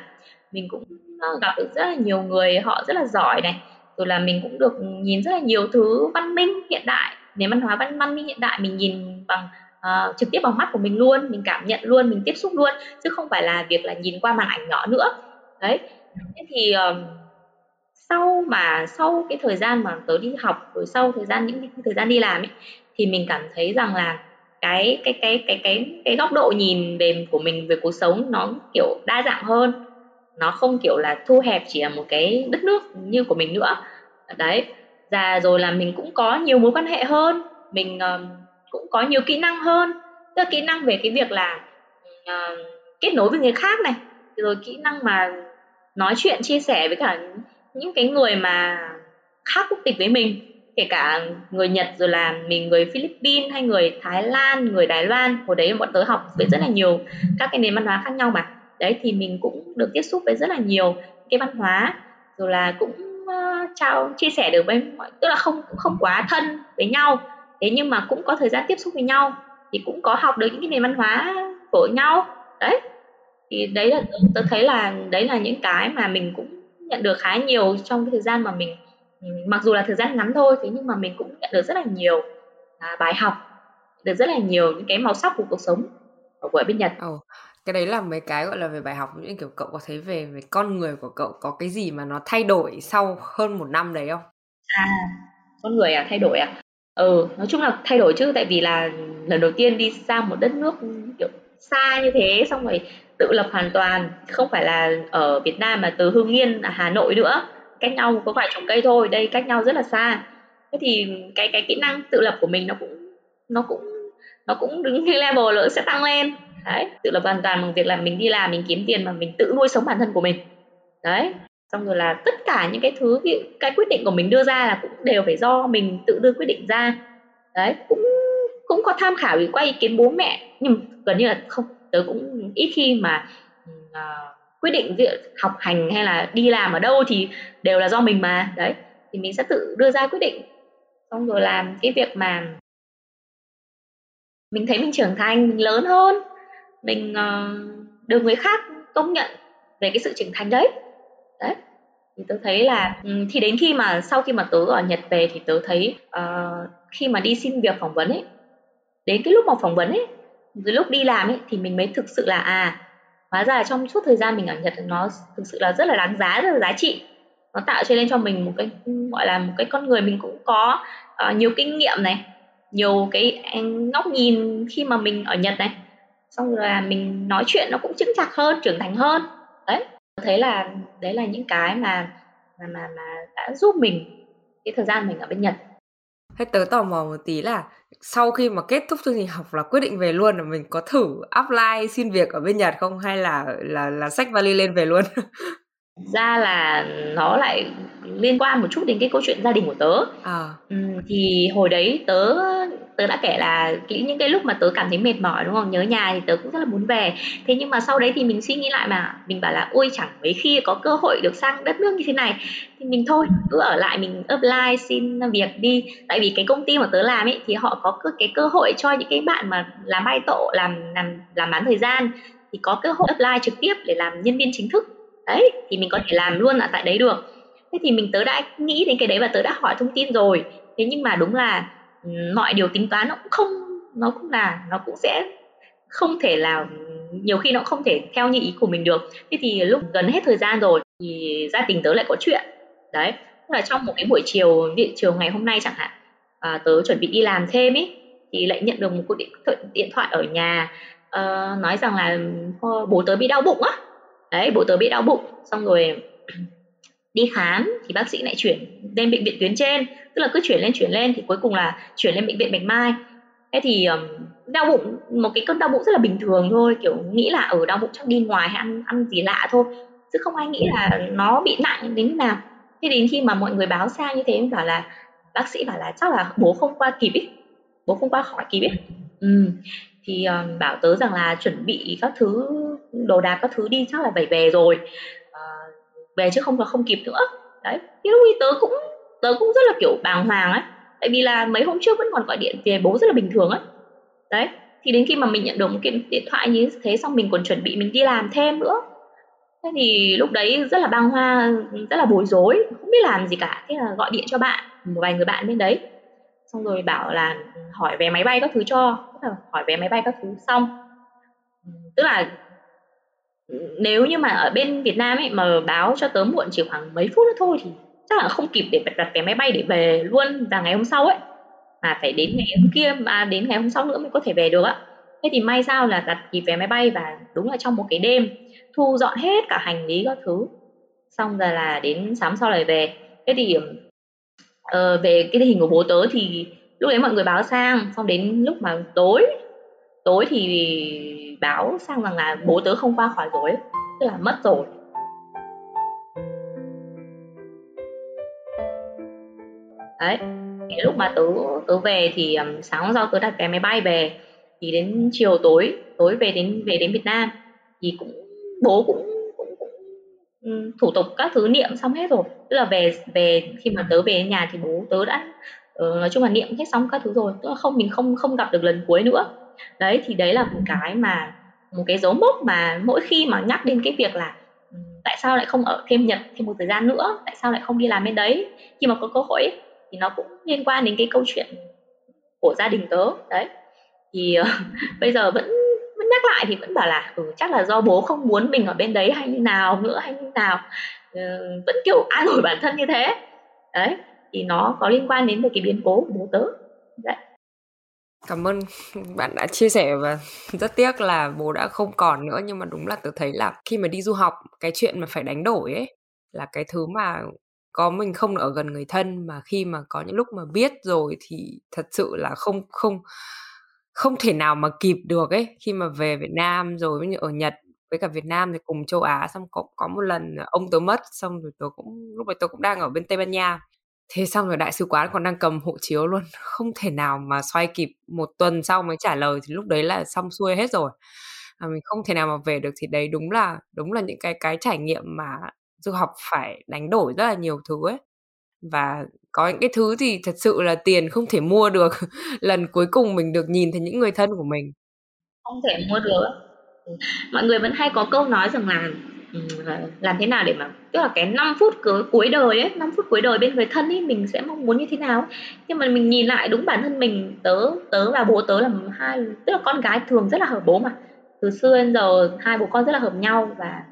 Mình cũng ờ, gặp được rất là nhiều người họ rất là giỏi này rồi là mình cũng được nhìn rất là nhiều thứ văn minh hiện đại nền văn hóa văn văn minh hiện đại mình nhìn bằng uh, trực tiếp bằng mắt của mình luôn mình cảm nhận luôn mình tiếp xúc luôn chứ không phải là việc là nhìn qua màn ảnh nhỏ nữa. Đấy. Thế thì uh, sau mà sau cái thời gian mà tớ đi học rồi sau thời gian những cái thời gian đi làm ấy thì mình cảm thấy rằng là cái cái cái cái cái cái góc độ nhìn về của mình về cuộc sống nó kiểu đa dạng hơn. Nó không kiểu là thu hẹp chỉ là một cái đất nước như của mình nữa. Đấy già rồi là mình cũng có nhiều mối quan hệ hơn mình uh, cũng có nhiều kỹ năng hơn. Tức là kỹ năng về cái việc là uh, kết nối với người khác này rồi kỹ năng mà nói chuyện chia sẻ với cả những cái người mà khác quốc tịch với mình kể cả người Nhật rồi là mình người Philippines hay người Thái Lan, người Đài Loan hồi đấy bọn tớ học với rất là nhiều các cái nền văn hóa khác nhau mà. Đấy thì mình cũng được tiếp xúc với rất là nhiều cái văn hóa rồi là cũng uh, trao chia sẻ được với mọi tức là không không quá thân với nhau. Thế nhưng mà cũng có thời gian tiếp xúc với nhau thì cũng có học được những cái nền văn hóa của nhau. Đấy thì đấy là tớ thấy là đấy là những cái mà mình cũng nhận được khá nhiều trong cái thời gian mà mình mặc dù là thời gian ngắn thôi thế nhưng mà mình cũng nhận được rất là nhiều à, bài học được rất là nhiều những cái màu sắc của cuộc sống của bên Nhật. Oh, cái đấy là mấy cái gọi là về bài học những kiểu cậu có thấy về về con người của cậu có cái gì mà nó thay đổi sau hơn một năm đấy không? À, con người à thay đổi à? Ừ, nói chung là thay đổi chứ tại vì là lần đầu tiên đi sang một đất nước kiểu xa như thế xong rồi tự lập hoàn toàn, không phải là ở Việt Nam mà từ Hưng Yên là Hà Nội nữa. Cách nhau có vài chục cây thôi, đây cách nhau rất là xa. Thế thì cái cái kỹ năng tự lập của mình nó cũng nó cũng nó cũng đứng level nữa sẽ tăng lên. Đấy, tự lập hoàn toàn bằng việc là mình đi làm, mình kiếm tiền mà mình tự nuôi sống bản thân của mình. Đấy, xong rồi là tất cả những cái thứ, cái quyết định của mình đưa ra là cũng đều phải do mình tự đưa quyết định ra. Đấy, cũng cũng có tham khảo qua ý kiến bố mẹ, nhưng gần như là không tớ cũng ít khi mà uh, quyết định việc học hành hay là đi làm ở đâu thì đều là do mình mà. Đấy thì mình sẽ tự đưa ra quyết định. Xong rồi làm cái việc mà mình thấy mình trưởng thành mình lớn hơn mình uh, được người khác công nhận về cái sự trưởng thành đấy. Đấy thì tớ thấy là ừ, thì đến khi mà sau khi mà tớ ở Nhật về thì tớ thấy uh, khi mà đi xin việc phỏng vấn ấy đến cái lúc mà phỏng vấn ấy từ lúc đi làm ấy thì mình mới thực sự là à hóa ra là trong suốt thời gian mình ở Nhật nó thực sự là rất là đáng giá rất là giá trị. Nó tạo cho lên cho mình một cái gọi là một cái con người mình cũng có uh, nhiều kinh nghiệm này nhiều cái ngóc nhìn khi mà mình ở Nhật này. Xong rồi là mình nói chuyện nó cũng chững chạc hơn trưởng thành hơn. Đấy thấy là đấy là những cái mà mà mà, mà đã giúp mình cái thời gian mình ở bên Nhật. Thế tớ tò mò một tí là sau khi mà kết thúc chương trình học là quyết định về luôn là mình có thử apply xin việc ở bên Nhật không hay là là là sách vali lên về luôn? ra là nó lại liên quan một chút đến cái câu chuyện gia đình của tớ. À. ừ, thì hồi đấy tớ tớ đã kể là những cái lúc mà tớ cảm thấy mệt mỏi đúng không? Nhớ nhà thì tớ cũng rất là muốn về. Thế nhưng mà sau đấy thì mình suy nghĩ lại mà mình bảo là ôi chẳng mấy khi có cơ hội được sang đất nước như thế này. Thì mình thôi cứ ở lại mình apply xin việc đi. Tại vì cái công ty mà tớ làm ấy thì họ có cái cơ hội cho những cái bạn mà làm bay tổ làm làm làm bán thời gian thì có cơ hội apply trực tiếp để làm nhân viên chính thức đấy thì mình có thể làm luôn ở tại đấy được. Thế thì mình tớ đã nghĩ đến cái đấy và tớ đã hỏi thông tin rồi. Thế nhưng mà đúng là ừ, mọi điều tính toán nó cũng không nó cũng là nó cũng sẽ không thể là nhiều khi nó không thể theo như ý của mình được. Thế thì lúc gần hết thời gian rồi thì gia đình tớ lại có chuyện. Đấy tức là trong một cái buổi chiều điện chiều ngày hôm nay chẳng hạn à, tớ chuẩn bị đi làm thêm ấy thì lại nhận được một cuộc điện, điện thoại ở nhà. Uh, nói rằng là bố tớ bị đau bụng á đấy bố tớ bị đau bụng xong rồi đi khám thì bác sĩ lại chuyển lên bệnh viện tuyến trên. Tức là cứ chuyển lên chuyển lên thì cuối cùng là chuyển lên bệnh viện bạch mai. Thế thì um, đau bụng một cái cơn đau bụng rất là bình thường thôi kiểu nghĩ là ở đau bụng chắc đi ngoài hay ăn ăn gì lạ thôi chứ không ai nghĩ là nó bị nặng đến nào. Thế đến khi mà mọi người báo sang như thế bảo là bác sĩ bảo là chắc là bố không qua kịp ý bố không qua khỏi kịp ý. Ừ. thì um, bảo tớ rằng là chuẩn bị các thứ đồ đạc các thứ đi, chắc là phải về rồi. Ờ, về chứ không là không kịp nữa. Đấy, thì lúc ấy tớ cũng tớ cũng rất là, kiểu, bàng hoàng ấy. Tại vì là mấy hôm trước vẫn còn gọi điện về bố rất là bình thường ấy. Đấy, thì đến khi mà mình nhận được một cái điện thoại như thế xong mình còn chuẩn bị mình đi làm thêm nữa. Thế thì lúc đấy rất là băng hoa, rất là bối rối, không biết làm gì cả. Thế là gọi điện cho bạn, một vài người bạn bên đấy. Xong rồi bảo là ừ, hỏi vé máy bay các thứ cho. Tức là hỏi vé máy bay các thứ xong. Ừ, tức là nếu như mà ở bên Việt Nam ấy mà báo cho tớ muộn chỉ khoảng mấy phút nữa thôi thì chắc là không kịp để đặt vé máy bay để về luôn và ngày hôm sau ấy. Mà phải đến ngày hôm kia mà đến ngày hôm sau nữa mới có thể về được á. Thế thì may sao là đặt kịp vé máy bay và đúng là trong một cái đêm thu dọn hết cả hành lý các thứ. Xong rồi là đến sáng sau lại về. Thế thì uh, về cái hình của bố tớ thì lúc đấy mọi người báo sang xong đến lúc mà tối tối thì báo sang rằng là bố tớ không qua khỏi rồi tức là mất rồi. Đấy cái lúc mà tớ tớ về thì um, sáng hôm sau tớ đặt vé máy bay về thì đến chiều tối tối về đến về đến Việt Nam thì cũng bố cũng, cũng, cũng um, thủ tục các thứ niệm xong hết rồi. Tức là về về khi mà tớ về đến nhà thì bố tớ đã uh, nói chung là niệm hết xong các thứ rồi. Tức là không mình không không gặp được lần cuối nữa đấy thì đấy là một cái mà một cái dấu mốc mà mỗi khi mà nhắc đến cái việc là tại sao lại không ở thêm Nhật thêm một thời gian nữa tại sao lại không đi làm bên đấy? Khi mà có cơ hội ấy, thì nó cũng liên quan đến cái câu chuyện của gia đình tớ đấy. Thì uh, bây giờ vẫn vẫn nhắc lại thì vẫn bảo là ừ, chắc là do bố không muốn mình ở bên đấy hay như nào nữa hay như nào. Uh, vẫn kiểu an ủi bản thân như thế. Đấy thì nó có liên quan đến về cái biến cố của bố tớ. Đấy cảm ơn bạn đã chia sẻ và rất tiếc là bố đã không còn nữa. Nhưng mà đúng là tôi thấy là khi mà đi du học, cái chuyện mà phải đánh đổi ấy là cái thứ mà có mình không ở gần người thân. Mà khi mà có những lúc mà biết rồi thì thật sự là không không không thể nào mà kịp được ấy. Khi mà về Việt Nam rồi với ở Nhật với cả Việt Nam thì cùng châu Á, xong có có một lần ông tớ mất, xong rồi tớ cũng, lúc đấy tớ cũng đang ở bên Tây Ban Nha thế xong rồi đại sứ quán còn đang cầm hộ chiếu luôn. Không thể nào mà xoay kịp một tuần sau mới trả lời thì lúc đấy là xong xuôi hết rồi. À, mình không thể nào mà về được thì đấy đúng là đúng là những cái cái trải nghiệm mà du học phải đánh đổi rất là nhiều thứ ấy. Và có những cái thứ thì thật sự là tiền không thể mua được. Lần cuối cùng mình được nhìn thấy những người thân của mình. Không thể mua được. Mọi người vẫn hay có câu nói rằng là Ừ, làm thế nào để mà, tức là cái 5 phút cuối đời ấy 5 phút cuối đời bên người thân ấy, mình sẽ mong muốn như thế nào? Nhưng mà mình nhìn lại đúng bản thân mình, tớ tớ và bố tớ là hai, tức là con gái thường rất là hợp bố mà. Từ xưa đến giờ hai bố con rất là hợp nhau và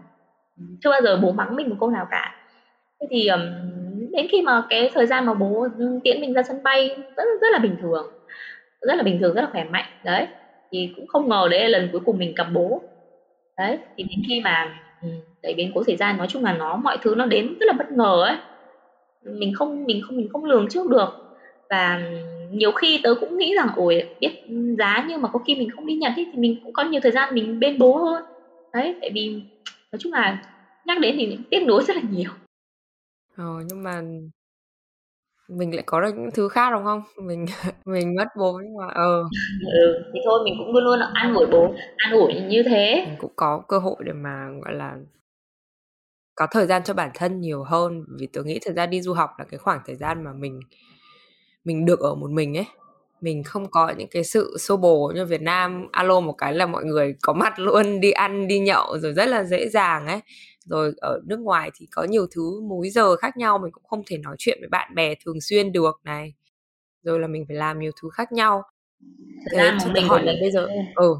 chưa bao giờ bố mắng mình một câu nào cả. Thế thì đến khi mà cái thời gian mà bố tiễn mình ra sân bay rất rất là bình thường, rất là bình thường, rất là khỏe mạnh, đấy. Thì cũng không ngờ đấy là lần cuối cùng mình gặp bố. Đấy, thì đến khi mà đấy biến cố xảy ra nói chung là nó mọi thứ nó đến rất là bất ngờ ấy. Mình không mình không mình không lường trước được. Và nhiều khi tớ cũng nghĩ rằng ôi biết giá nhưng mà có khi mình không đi nhật ấy, thì mình cũng có nhiều thời gian mình bên bố hơn. Đấy tại vì nói chung là nhắc đến thì tiếc nuối rất là nhiều. Ờ nhưng mà mình lại có được những thứ khác đúng không? Mình mình mất bố nhưng mà ờ. Ừ, thì thôi mình cũng luôn luôn ăn ủi bố ăn ủi như thế. Mình cũng có cơ hội để mà gọi là có thời gian cho bản thân nhiều hơn. Vì tôi nghĩ thời gian đi du học là cái khoảng thời gian mà mình mình được ở một mình ấy. Mình không có những cái sự xô bồ như Việt Nam. Alo một cái là mọi người có mặt luôn đi ăn đi nhậu rồi rất là dễ dàng ấy. Rồi ở nước ngoài thì có nhiều thứ múi giờ khác nhau mình cũng không thể nói chuyện với bạn bè thường xuyên được này. Rồi là mình phải làm nhiều thứ khác nhau. Thế cho mình hỏi là bây giờ ừ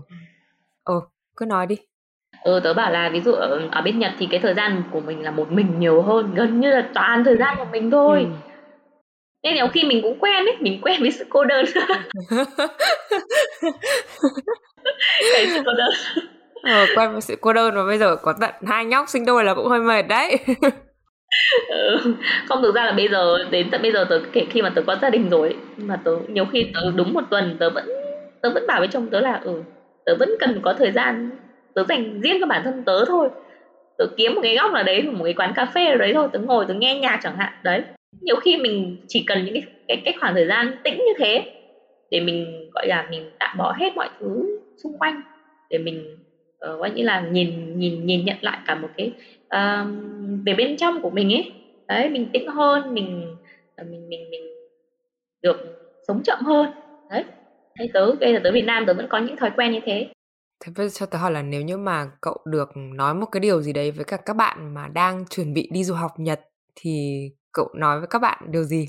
ừ cứ nói đi ừ tớ bảo là ví dụ ở, ở bên Nhật thì cái thời gian của mình là một mình nhiều hơn gần như là toàn thời gian của mình thôi. Ừ. Nên nhiều khi mình cũng quen ấy mình quen với sự cô đơn. Cái sự cô đơn. Ờ, quen với sự cô đơn và bây giờ có tận hai nhóc sinh đôi là cũng hơi mệt đấy. Ừ. không thực ra là bây giờ đến tận bây giờ tớ kể khi mà tớ có gia đình rồi mà tớ nhiều khi tớ đúng một tuần tớ vẫn tớ vẫn bảo với chồng tớ là ừ tớ vẫn cần có thời gian tớ dành riêng cho bản thân tớ thôi. Tớ kiếm một cái góc nào đấy một cái quán cà phê ở đấy thôi tớ ngồi tớ nghe nhạc chẳng hạn đấy. Nhiều khi mình chỉ cần những cái cái, cái khoảng thời gian tĩnh như thế để mình gọi là mình tạm bỏ hết mọi thứ xung quanh để mình uh, gọi như là nhìn nhìn nhìn nhận lại cả một cái uh, về bên trong của mình ấy. Đấy mình tĩnh hơn mình ờ, mình mình mình được sống chậm hơn. Đấy thế tớ bây giờ tới Việt Nam tớ vẫn có những thói quen như thế. Thế bây giờ cho tớ hỏi là nếu như mà cậu được nói một cái điều gì đấy với cả các bạn mà đang chuẩn bị đi du học Nhật thì cậu nói với các bạn điều gì?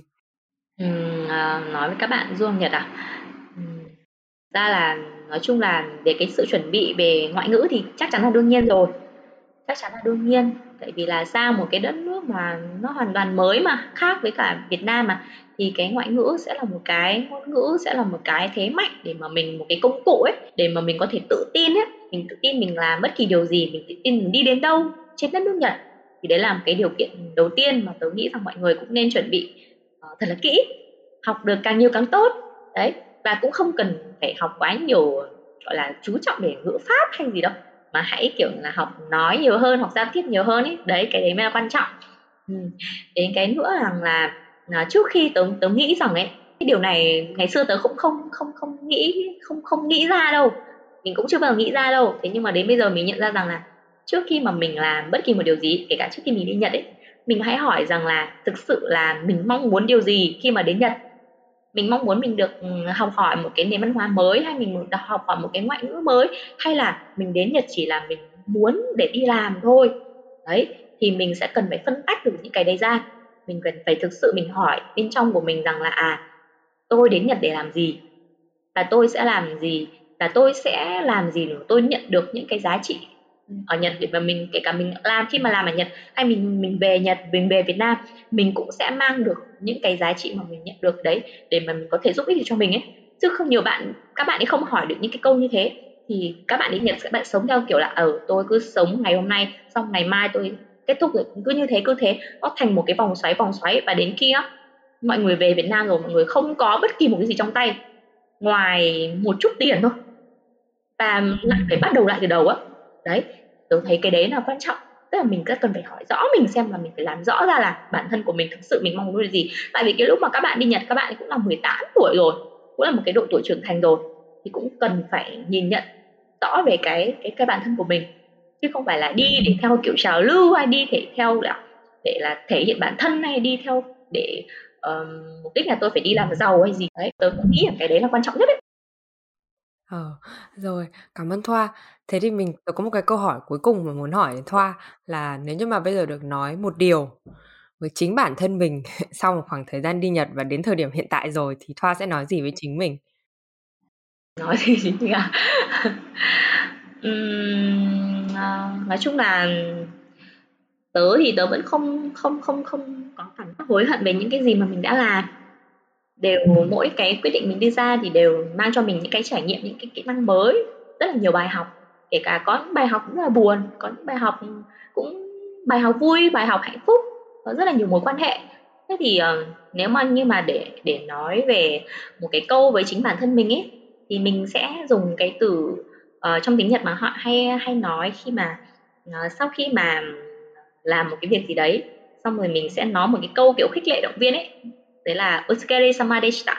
Ừ, nói với các bạn du học nhật à? Ừ, ra là nói chung là về cái sự chuẩn bị về ngoại ngữ thì chắc chắn là đương nhiên rồi chắc chắn là đương nhiên. Tại vì là sang một cái đất nước mà nó hoàn toàn mới mà khác với cả Việt Nam mà thì cái ngoại ngữ sẽ là một cái ngôn ngữ sẽ là một cái thế mạnh để mà mình một cái công cụ ấy để mà mình có thể tự tin ấy. Mình tự tin mình làm bất kỳ điều gì mình tự tin mình đi đến đâu trên đất nước Nhật. Thì đấy là một cái điều kiện đầu tiên mà tớ nghĩ rằng mọi người cũng nên chuẩn bị uh, thật là kỹ học được càng nhiều càng tốt. Đấy và cũng không cần phải học quá nhiều gọi là chú trọng về ngữ pháp hay gì đâu mà hãy kiểu là học nói nhiều hơn học giao tiếp nhiều hơn ấy đấy cái đấy mới là quan trọng. Ừ. đến cái nữa rằng là, là trước khi tớ tớ nghĩ rằng ấy cái điều này ngày xưa tớ cũng không không không nghĩ không không nghĩ ra đâu. Mình cũng chưa bao giờ nghĩ ra đâu. Thế nhưng mà đến bây giờ mình nhận ra rằng là trước khi mà mình làm bất kỳ một điều gì kể cả trước khi mình đi nhật ấy mình hãy hỏi rằng là thực sự là mình mong muốn điều gì khi mà đến nhật? Mình mong muốn mình được ừ, học hỏi một cái nền văn hóa mới hay mình được học hỏi một cái ngoại ngữ mới, hay là mình đến nhật chỉ là mình muốn để đi làm thôi. Đấy, thì mình sẽ cần phải phân tách được những cái đấy ra. Mình cần phải thực sự mình hỏi bên trong của mình rằng là à tôi đến nhật để làm gì? Và tôi sẽ làm gì? Và tôi sẽ làm gì để tôi nhận được những cái giá trị Ừ. ở Nhật để mà mình kể cả mình làm khi mà làm ở Nhật hay mình mình về Nhật mình về Việt Nam mình cũng sẽ mang được những cái giá trị mà mình nhận được đấy để mà mình có thể giúp ích cho mình ấy. Chứ không nhiều bạn các bạn ấy không hỏi được những cái câu như thế thì các bạn ấy Nhật sẽ bạn sống theo kiểu là ở ừ, tôi cứ sống ngày hôm nay xong ngày mai tôi kết thúc rồi cứ như thế cứ thế. Nó thành một cái vòng xoáy vòng xoáy. Và đến kia mọi người về Việt Nam rồi mọi người không có bất kỳ một cái gì trong tay ngoài một chút tiền thôi và lại phải bắt đầu lại từ đầu á đấy tôi thấy cái đấy là quan trọng. Tức là mình rất cần phải hỏi rõ mình xem là mình phải làm rõ ra là bản thân của mình thực sự mình mong muốn là gì. Tại vì cái lúc mà các bạn đi Nhật các bạn cũng là 18 tuổi rồi cũng là một cái độ tuổi trưởng thành rồi thì cũng cần phải nhìn nhận rõ về cái cái cái bản thân của mình. Chứ không phải là đi để theo kiểu trào lưu hay đi để theo là để là thể hiện bản thân hay đi theo để um, mục đích là tôi phải đi làm giàu hay gì. Đấy tôi nghĩ là cái đấy là quan trọng nhất đấy Ờ, rồi, cảm ơn Thoa. Thế thì mình có một cái câu hỏi cuối cùng mà muốn hỏi đến Thoa là nếu như mà bây giờ được nói một điều với chính bản thân mình sau một khoảng thời gian đi Nhật và đến thời điểm hiện tại rồi thì Thoa sẽ nói gì với chính mình? Nói gì chính mình à? Ừm, ờ, nói chung là tớ thì tớ vẫn không không không không có cảm giác hối hận về những cái gì mà mình đã làm đều mỗi cái quyết định mình đưa ra thì đều mang cho mình những cái trải nghiệm những cái kỹ năng mới rất là nhiều bài học. Kể cả có những bài học rất là buồn có những bài học cũng bài học vui bài học hạnh phúc có rất là nhiều mối quan hệ. Thế thì uh, nếu mà như mà để để nói về một cái câu với chính bản thân mình ấy thì mình sẽ dùng cái từ uh, trong tiếng Nhật mà họ hay hay nói khi mà uh, sau khi mà làm một cái việc gì đấy xong rồi mình sẽ nói một cái câu kiểu khích lệ động viên ấy đấy là utsukeri sama deshita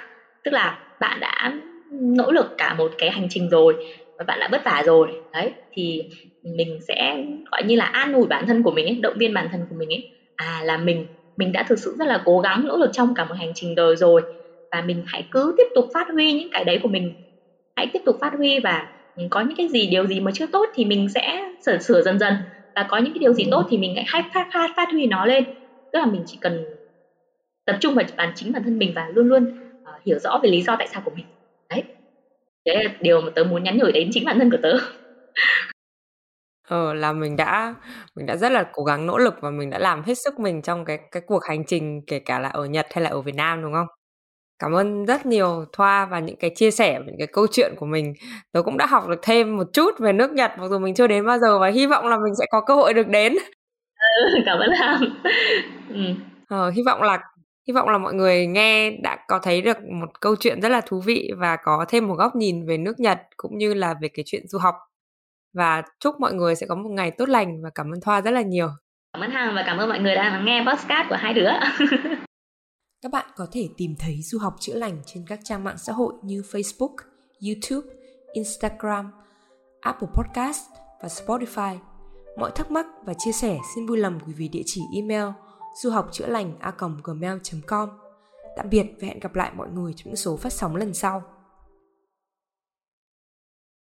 tức là bạn đã nỗ lực cả một cái hành trình rồi và bạn đã vất vả rồi. Đấy thì mình sẽ gọi như là an ủi bản thân của mình ấy, động viên bản thân của mình ấy. À là mình mình đã thực sự rất là cố gắng nỗ lực trong cả một hành trình đời rồi và mình hãy cứ tiếp tục phát huy những cái đấy của mình. Hãy tiếp tục phát huy và có những cái gì điều gì mà chưa tốt thì mình sẽ sửa sửa dần dần và có những cái điều gì tốt thì mình hãy phát phát phát huy nó lên. Tức là mình chỉ cần tập trung vào bản chính bản thân mình và luôn luôn uh, hiểu rõ về lý do tại sao của mình đấy đấy là điều mà tớ muốn nhắn nhủ đến chính bản thân của tớ ờ là mình đã mình đã rất là cố gắng nỗ lực và mình đã làm hết sức mình trong cái cái cuộc hành trình kể cả là ở Nhật hay là ở Việt Nam đúng không? Cảm ơn rất nhiều Thoa và những cái chia sẻ những cái câu chuyện của mình. Tớ cũng đã học được thêm một chút về nước Nhật mặc dù mình chưa đến bao giờ và hy vọng là mình sẽ có cơ hội được đến. Ừ, cảm ơn Lam. ừ. ờ, hy vọng là hy vọng là mọi người nghe đã có thấy được một câu chuyện rất là thú vị và có thêm một góc nhìn về nước Nhật cũng như là về cái chuyện du học và chúc mọi người sẽ có một ngày tốt lành và cảm ơn Thoa rất là nhiều. Cảm ơn Hằng và cảm ơn mọi người đã lắng nghe podcast của hai đứa. Các bạn có thể tìm thấy du học chữa lành trên các trang mạng xã hội như Facebook, YouTube, Instagram, Apple Podcast và Spotify. Mọi thắc mắc và chia sẻ xin vui lòng gửi về địa chỉ email du học chữa lành a gmail.com. Tạm biệt và hẹn gặp lại mọi người trong những số phát sóng lần sau.